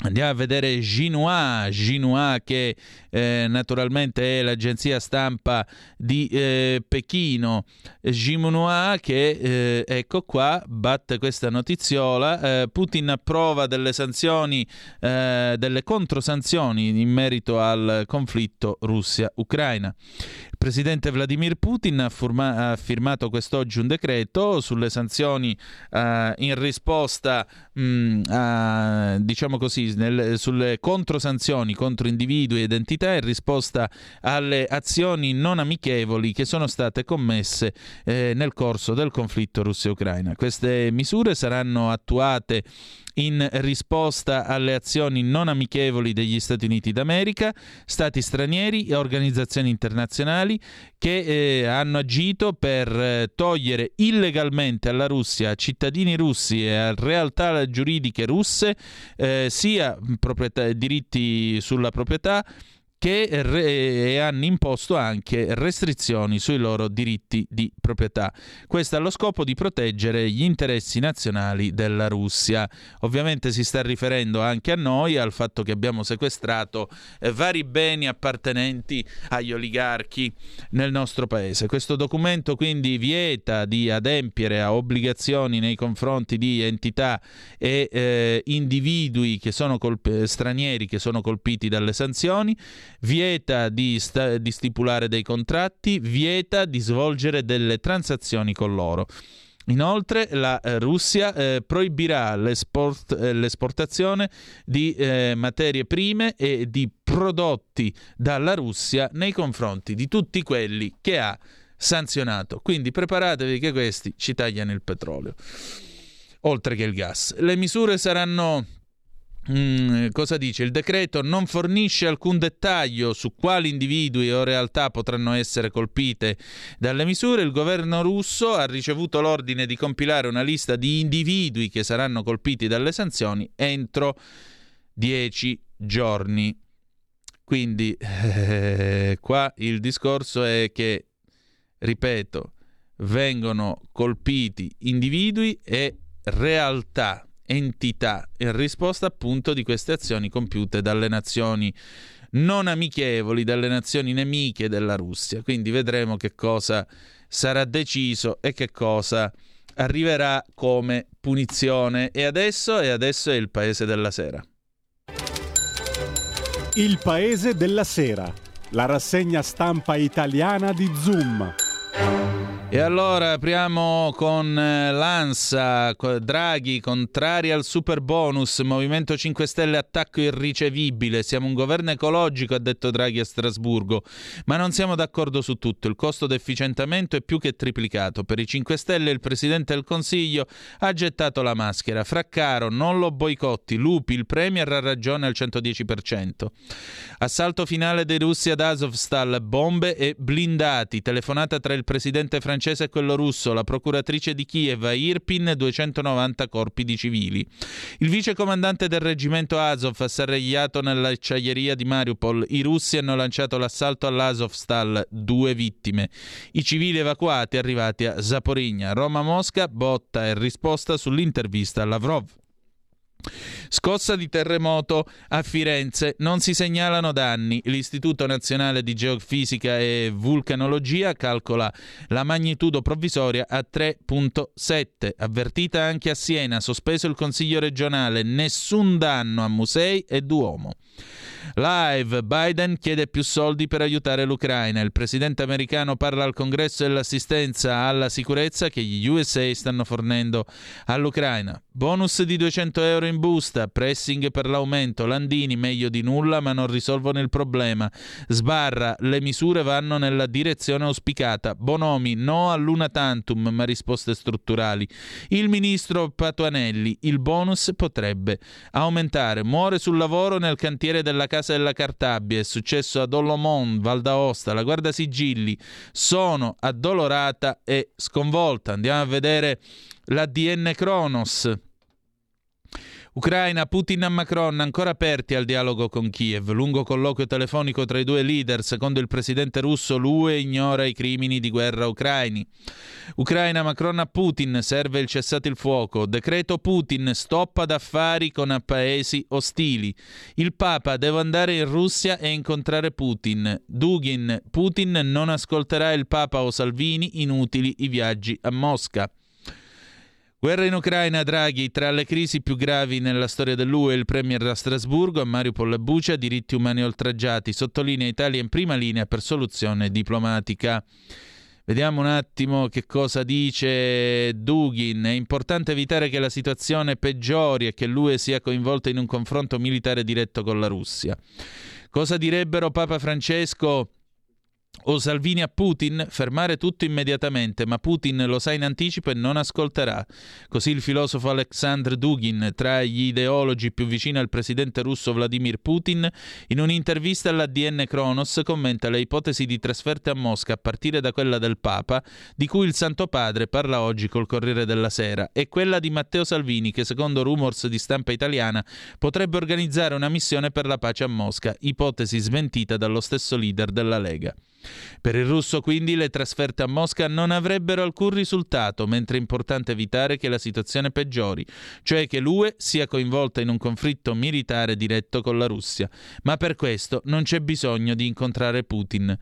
Andiamo a vedere Xinhua, Xinhua che eh, naturalmente è l'agenzia stampa di eh, Pechino. Xinhua che, eh, ecco qua, batte questa notiziola. Eh, Putin approva delle sanzioni, eh, delle controsanzioni in merito al conflitto Russia-Ucraina. Presidente Vladimir Putin ha, forma- ha firmato quest'oggi un decreto sulle sanzioni eh, in risposta mh, mm, a, diciamo così, nel, sulle controsanzioni contro individui ed entità in risposta alle azioni non amichevoli che sono state commesse eh, nel corso del conflitto Russia-Ucraina. Queste misure saranno attuate in risposta alle azioni non amichevoli degli Stati Uniti d'America, stati stranieri e organizzazioni internazionali che eh, hanno agito per eh, togliere illegalmente alla Russia cittadini russi e a realtà giuridiche russe eh, sia diritti sulla proprietà che re- hanno imposto anche restrizioni sui loro diritti di proprietà. Questo allo scopo di proteggere gli interessi nazionali della Russia. Ovviamente si sta riferendo anche a noi, al fatto che abbiamo sequestrato eh, vari beni appartenenti agli oligarchi nel nostro paese. Questo documento quindi vieta di adempiere a obbligazioni nei confronti di entità e eh, individui che colp- stranieri che sono colpiti dalle sanzioni vieta di, sta- di stipulare dei contratti, vieta di svolgere delle transazioni con loro. Inoltre la eh, Russia eh, proibirà l'esport, eh, l'esportazione di eh, materie prime e di prodotti dalla Russia nei confronti di tutti quelli che ha sanzionato. Quindi preparatevi che questi ci tagliano il petrolio, oltre che il gas. Le misure saranno Mm, cosa dice? Il decreto non fornisce alcun dettaglio su quali individui o realtà potranno essere colpite dalle misure. Il governo russo ha ricevuto l'ordine di compilare una lista di individui che saranno colpiti dalle sanzioni entro dieci giorni. Quindi eh, qua il discorso è che, ripeto, vengono colpiti individui e realtà entità in risposta appunto di queste azioni compiute dalle nazioni non amichevoli, dalle nazioni nemiche della Russia. Quindi vedremo che cosa sarà deciso e che cosa arriverà come punizione. E adesso, e adesso è il paese della sera. Il paese della sera, la rassegna stampa italiana di Zoom. E allora apriamo con eh, l'ANSA, Draghi contrari al super bonus, Movimento 5 Stelle attacco irricevibile, siamo un governo ecologico, ha detto Draghi a Strasburgo, ma non siamo d'accordo su tutto, il costo d'efficientamento è più che triplicato, per i 5 Stelle il Presidente del Consiglio ha gettato la maschera, Fraccaro non lo boicotti, Lupi, il Premier ha ragione al 110%. Assalto finale dei russi ad Azovstal, bombe e blindati, telefonata tra il Presidente francese francese e quello russo, la procuratrice di Kiev a Irpin 290 corpi di civili. Il vice comandante del reggimento Azov asserragliato nell'acciaieria di Mariupol. I russi hanno lanciato l'assalto all'Azovstal, due vittime. I civili evacuati arrivati a Zaporigna. Roma-Mosca, botta e risposta sull'intervista a Lavrov. Scossa di terremoto a Firenze, non si segnalano danni. L'Istituto Nazionale di Geofisica e Vulcanologia calcola la magnitudo provvisoria a 3.7. Avvertita anche a Siena, sospeso il Consiglio regionale, nessun danno a musei e Duomo. Live, Biden chiede più soldi per aiutare l'Ucraina. Il presidente americano parla al congresso dell'assistenza alla sicurezza che gli USA stanno fornendo all'Ucraina. Bonus di 200 euro in busta, pressing per l'aumento, Landini meglio di nulla ma non risolvono il problema. Sbarra, le misure vanno nella direzione auspicata. Bonomi, no all'una tantum ma risposte strutturali. Il ministro Patuanelli, il bonus potrebbe aumentare. Muore sul lavoro nel cantiere della casa Casa della Cartabia, è successo ad Olomon, Val d'Aosta, la Guarda Sigilli. Sono addolorata e sconvolta. Andiamo a vedere l'ADN Kronos. Ucraina, Putin e Macron ancora aperti al dialogo con Kiev. Lungo colloquio telefonico tra i due leader. Secondo il presidente russo, l'UE ignora i crimini di guerra ucraini. Ucraina, Macron a Putin, serve il cessate il fuoco. Decreto Putin, stop ad affari con paesi ostili. Il Papa, devo andare in Russia e incontrare Putin. Dugin, Putin non ascolterà il Papa o Salvini, inutili i viaggi a Mosca. Guerra in Ucraina, Draghi, tra le crisi più gravi nella storia dell'UE, il premier a Strasburgo, a Mariupol e Bucia, diritti umani oltraggiati, sottolinea Italia in prima linea per soluzione diplomatica. Vediamo un attimo che cosa dice Dugin. È importante evitare che la situazione peggiori e che l'UE sia coinvolta in un confronto militare diretto con la Russia. Cosa direbbero Papa Francesco o Salvini a Putin, fermare tutto immediatamente, ma Putin lo sa in anticipo e non ascolterà. Così il filosofo Alexandr Dugin, tra gli ideologi più vicini al presidente russo Vladimir Putin, in un'intervista all'ADN Kronos commenta le ipotesi di trasferta a Mosca a partire da quella del Papa, di cui il Santo Padre parla oggi col Corriere della Sera, e quella di Matteo Salvini, che secondo rumors di stampa italiana potrebbe organizzare una missione per la pace a Mosca, ipotesi smentita dallo stesso leader della Lega. Per il russo quindi le trasferte a Mosca non avrebbero alcun risultato, mentre è importante evitare che la situazione peggiori, cioè che l'UE sia coinvolta in un conflitto militare diretto con la Russia. Ma per questo non c'è bisogno di incontrare Putin.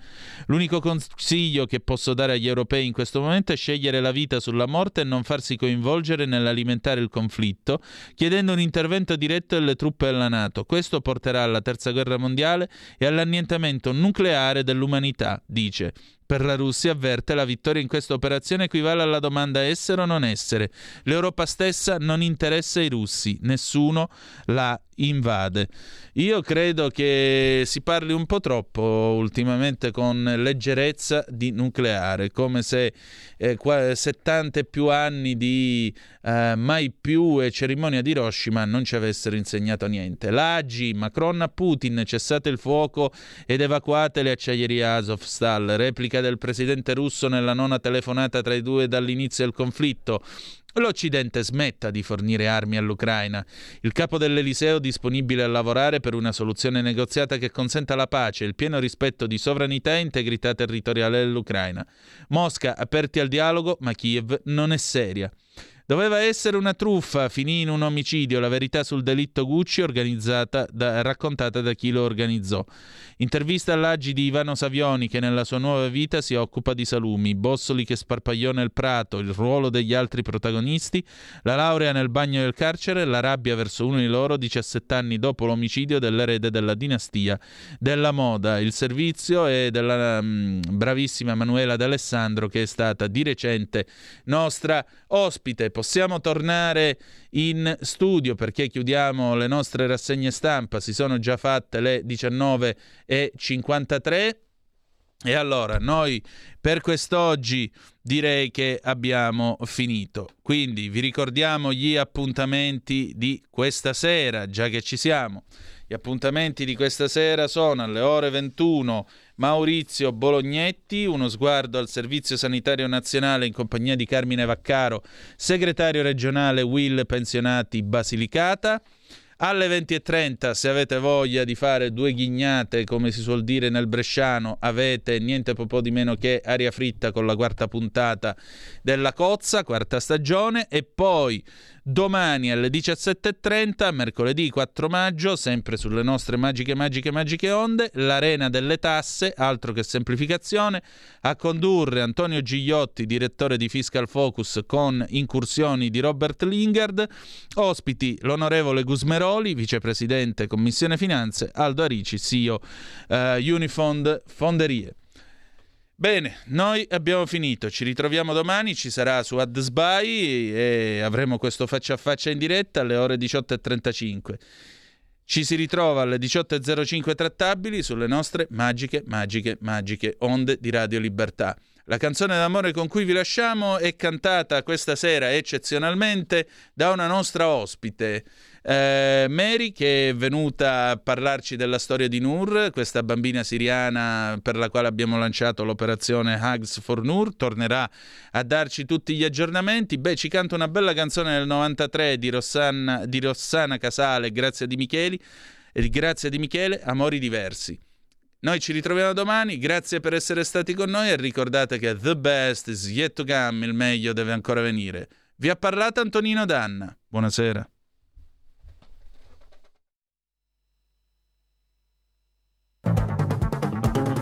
L'unico consiglio che posso dare agli europei in questo momento è scegliere la vita sulla morte e non farsi coinvolgere nell'alimentare il conflitto, chiedendo un intervento diretto delle truppe della Nato. Questo porterà alla Terza Guerra Mondiale e all'annientamento nucleare dell'umanità dice. Per la Russia, avverte, la vittoria in questa operazione equivale alla domanda essere o non essere. L'Europa stessa non interessa ai russi, nessuno la invade. Io credo che si parli un po' troppo ultimamente con leggerezza di nucleare, come se eh, 70 e più anni di eh, mai più e cerimonia di Hiroshima non ci avessero insegnato niente. L'Agi, Macron a Putin, cessate il fuoco ed evacuate le acciaierie Azovstal, replica del presidente russo nella nona telefonata tra i due dall'inizio del conflitto. L'Occidente smetta di fornire armi all'Ucraina. Il capo dell'Eliseo disponibile a lavorare per una soluzione negoziata che consenta la pace e il pieno rispetto di sovranità e integrità territoriale dell'Ucraina. Mosca aperti al dialogo, ma Kiev non è seria. Doveva essere una truffa, finì in un omicidio, la verità sul delitto Gucci da, raccontata da chi lo organizzò. Intervista all'Agi di Ivano Savioni che nella sua nuova vita si occupa di salumi, Bossoli che sparpagliò nel prato, il ruolo degli altri protagonisti, la laurea nel bagno del carcere, la rabbia verso uno di loro 17 anni dopo l'omicidio dell'erede della dinastia della moda, il servizio e della um, bravissima Manuela D'Alessandro che è stata di recente nostra ospite possiamo tornare in studio perché chiudiamo le nostre rassegne stampa, si sono già fatte le 19.53. E allora noi per quest'oggi direi che abbiamo finito. Quindi vi ricordiamo gli appuntamenti di questa sera, già che ci siamo. Gli appuntamenti di questa sera sono alle ore 21 Maurizio Bolognetti, uno sguardo al Servizio Sanitario Nazionale in compagnia di Carmine Vaccaro, segretario regionale Will Pensionati Basilicata. Alle 20.30, se avete voglia di fare due ghignate, come si suol dire nel bresciano, avete niente po' di meno che aria fritta con la quarta puntata della Cozza, quarta stagione, e poi Domani alle 17.30, mercoledì 4 maggio, sempre sulle nostre magiche, magiche, magiche onde, l'Arena delle Tasse, altro che semplificazione, a condurre Antonio Gigliotti, direttore di Fiscal Focus, con incursioni di Robert Lingard, ospiti l'onorevole Gusmeroli, vicepresidente Commissione Finanze, Aldo Arici, CEO uh, Unifond Fonderie. Bene, noi abbiamo finito, ci ritroviamo domani, ci sarà su AdSby e avremo questo faccia a faccia in diretta alle ore 18.35. Ci si ritrova alle 18.05 trattabili sulle nostre magiche, magiche, magiche onde di Radio Libertà. La canzone d'amore con cui vi lasciamo è cantata questa sera eccezionalmente da una nostra ospite, eh, Mary, che è venuta a parlarci della storia di Nur, questa bambina siriana per la quale abbiamo lanciato l'operazione Hugs for Nur, tornerà a darci tutti gli aggiornamenti. Beh, ci canta una bella canzone del 93 di Rossana, di Rossana Casale, Grazia di Micheli, e Grazia di Michele, Amori diversi. Noi ci ritroviamo domani, grazie per essere stati con noi e ricordate che the best is yet to come, il meglio deve ancora venire. Vi ha parlato Antonino Danna. Buonasera.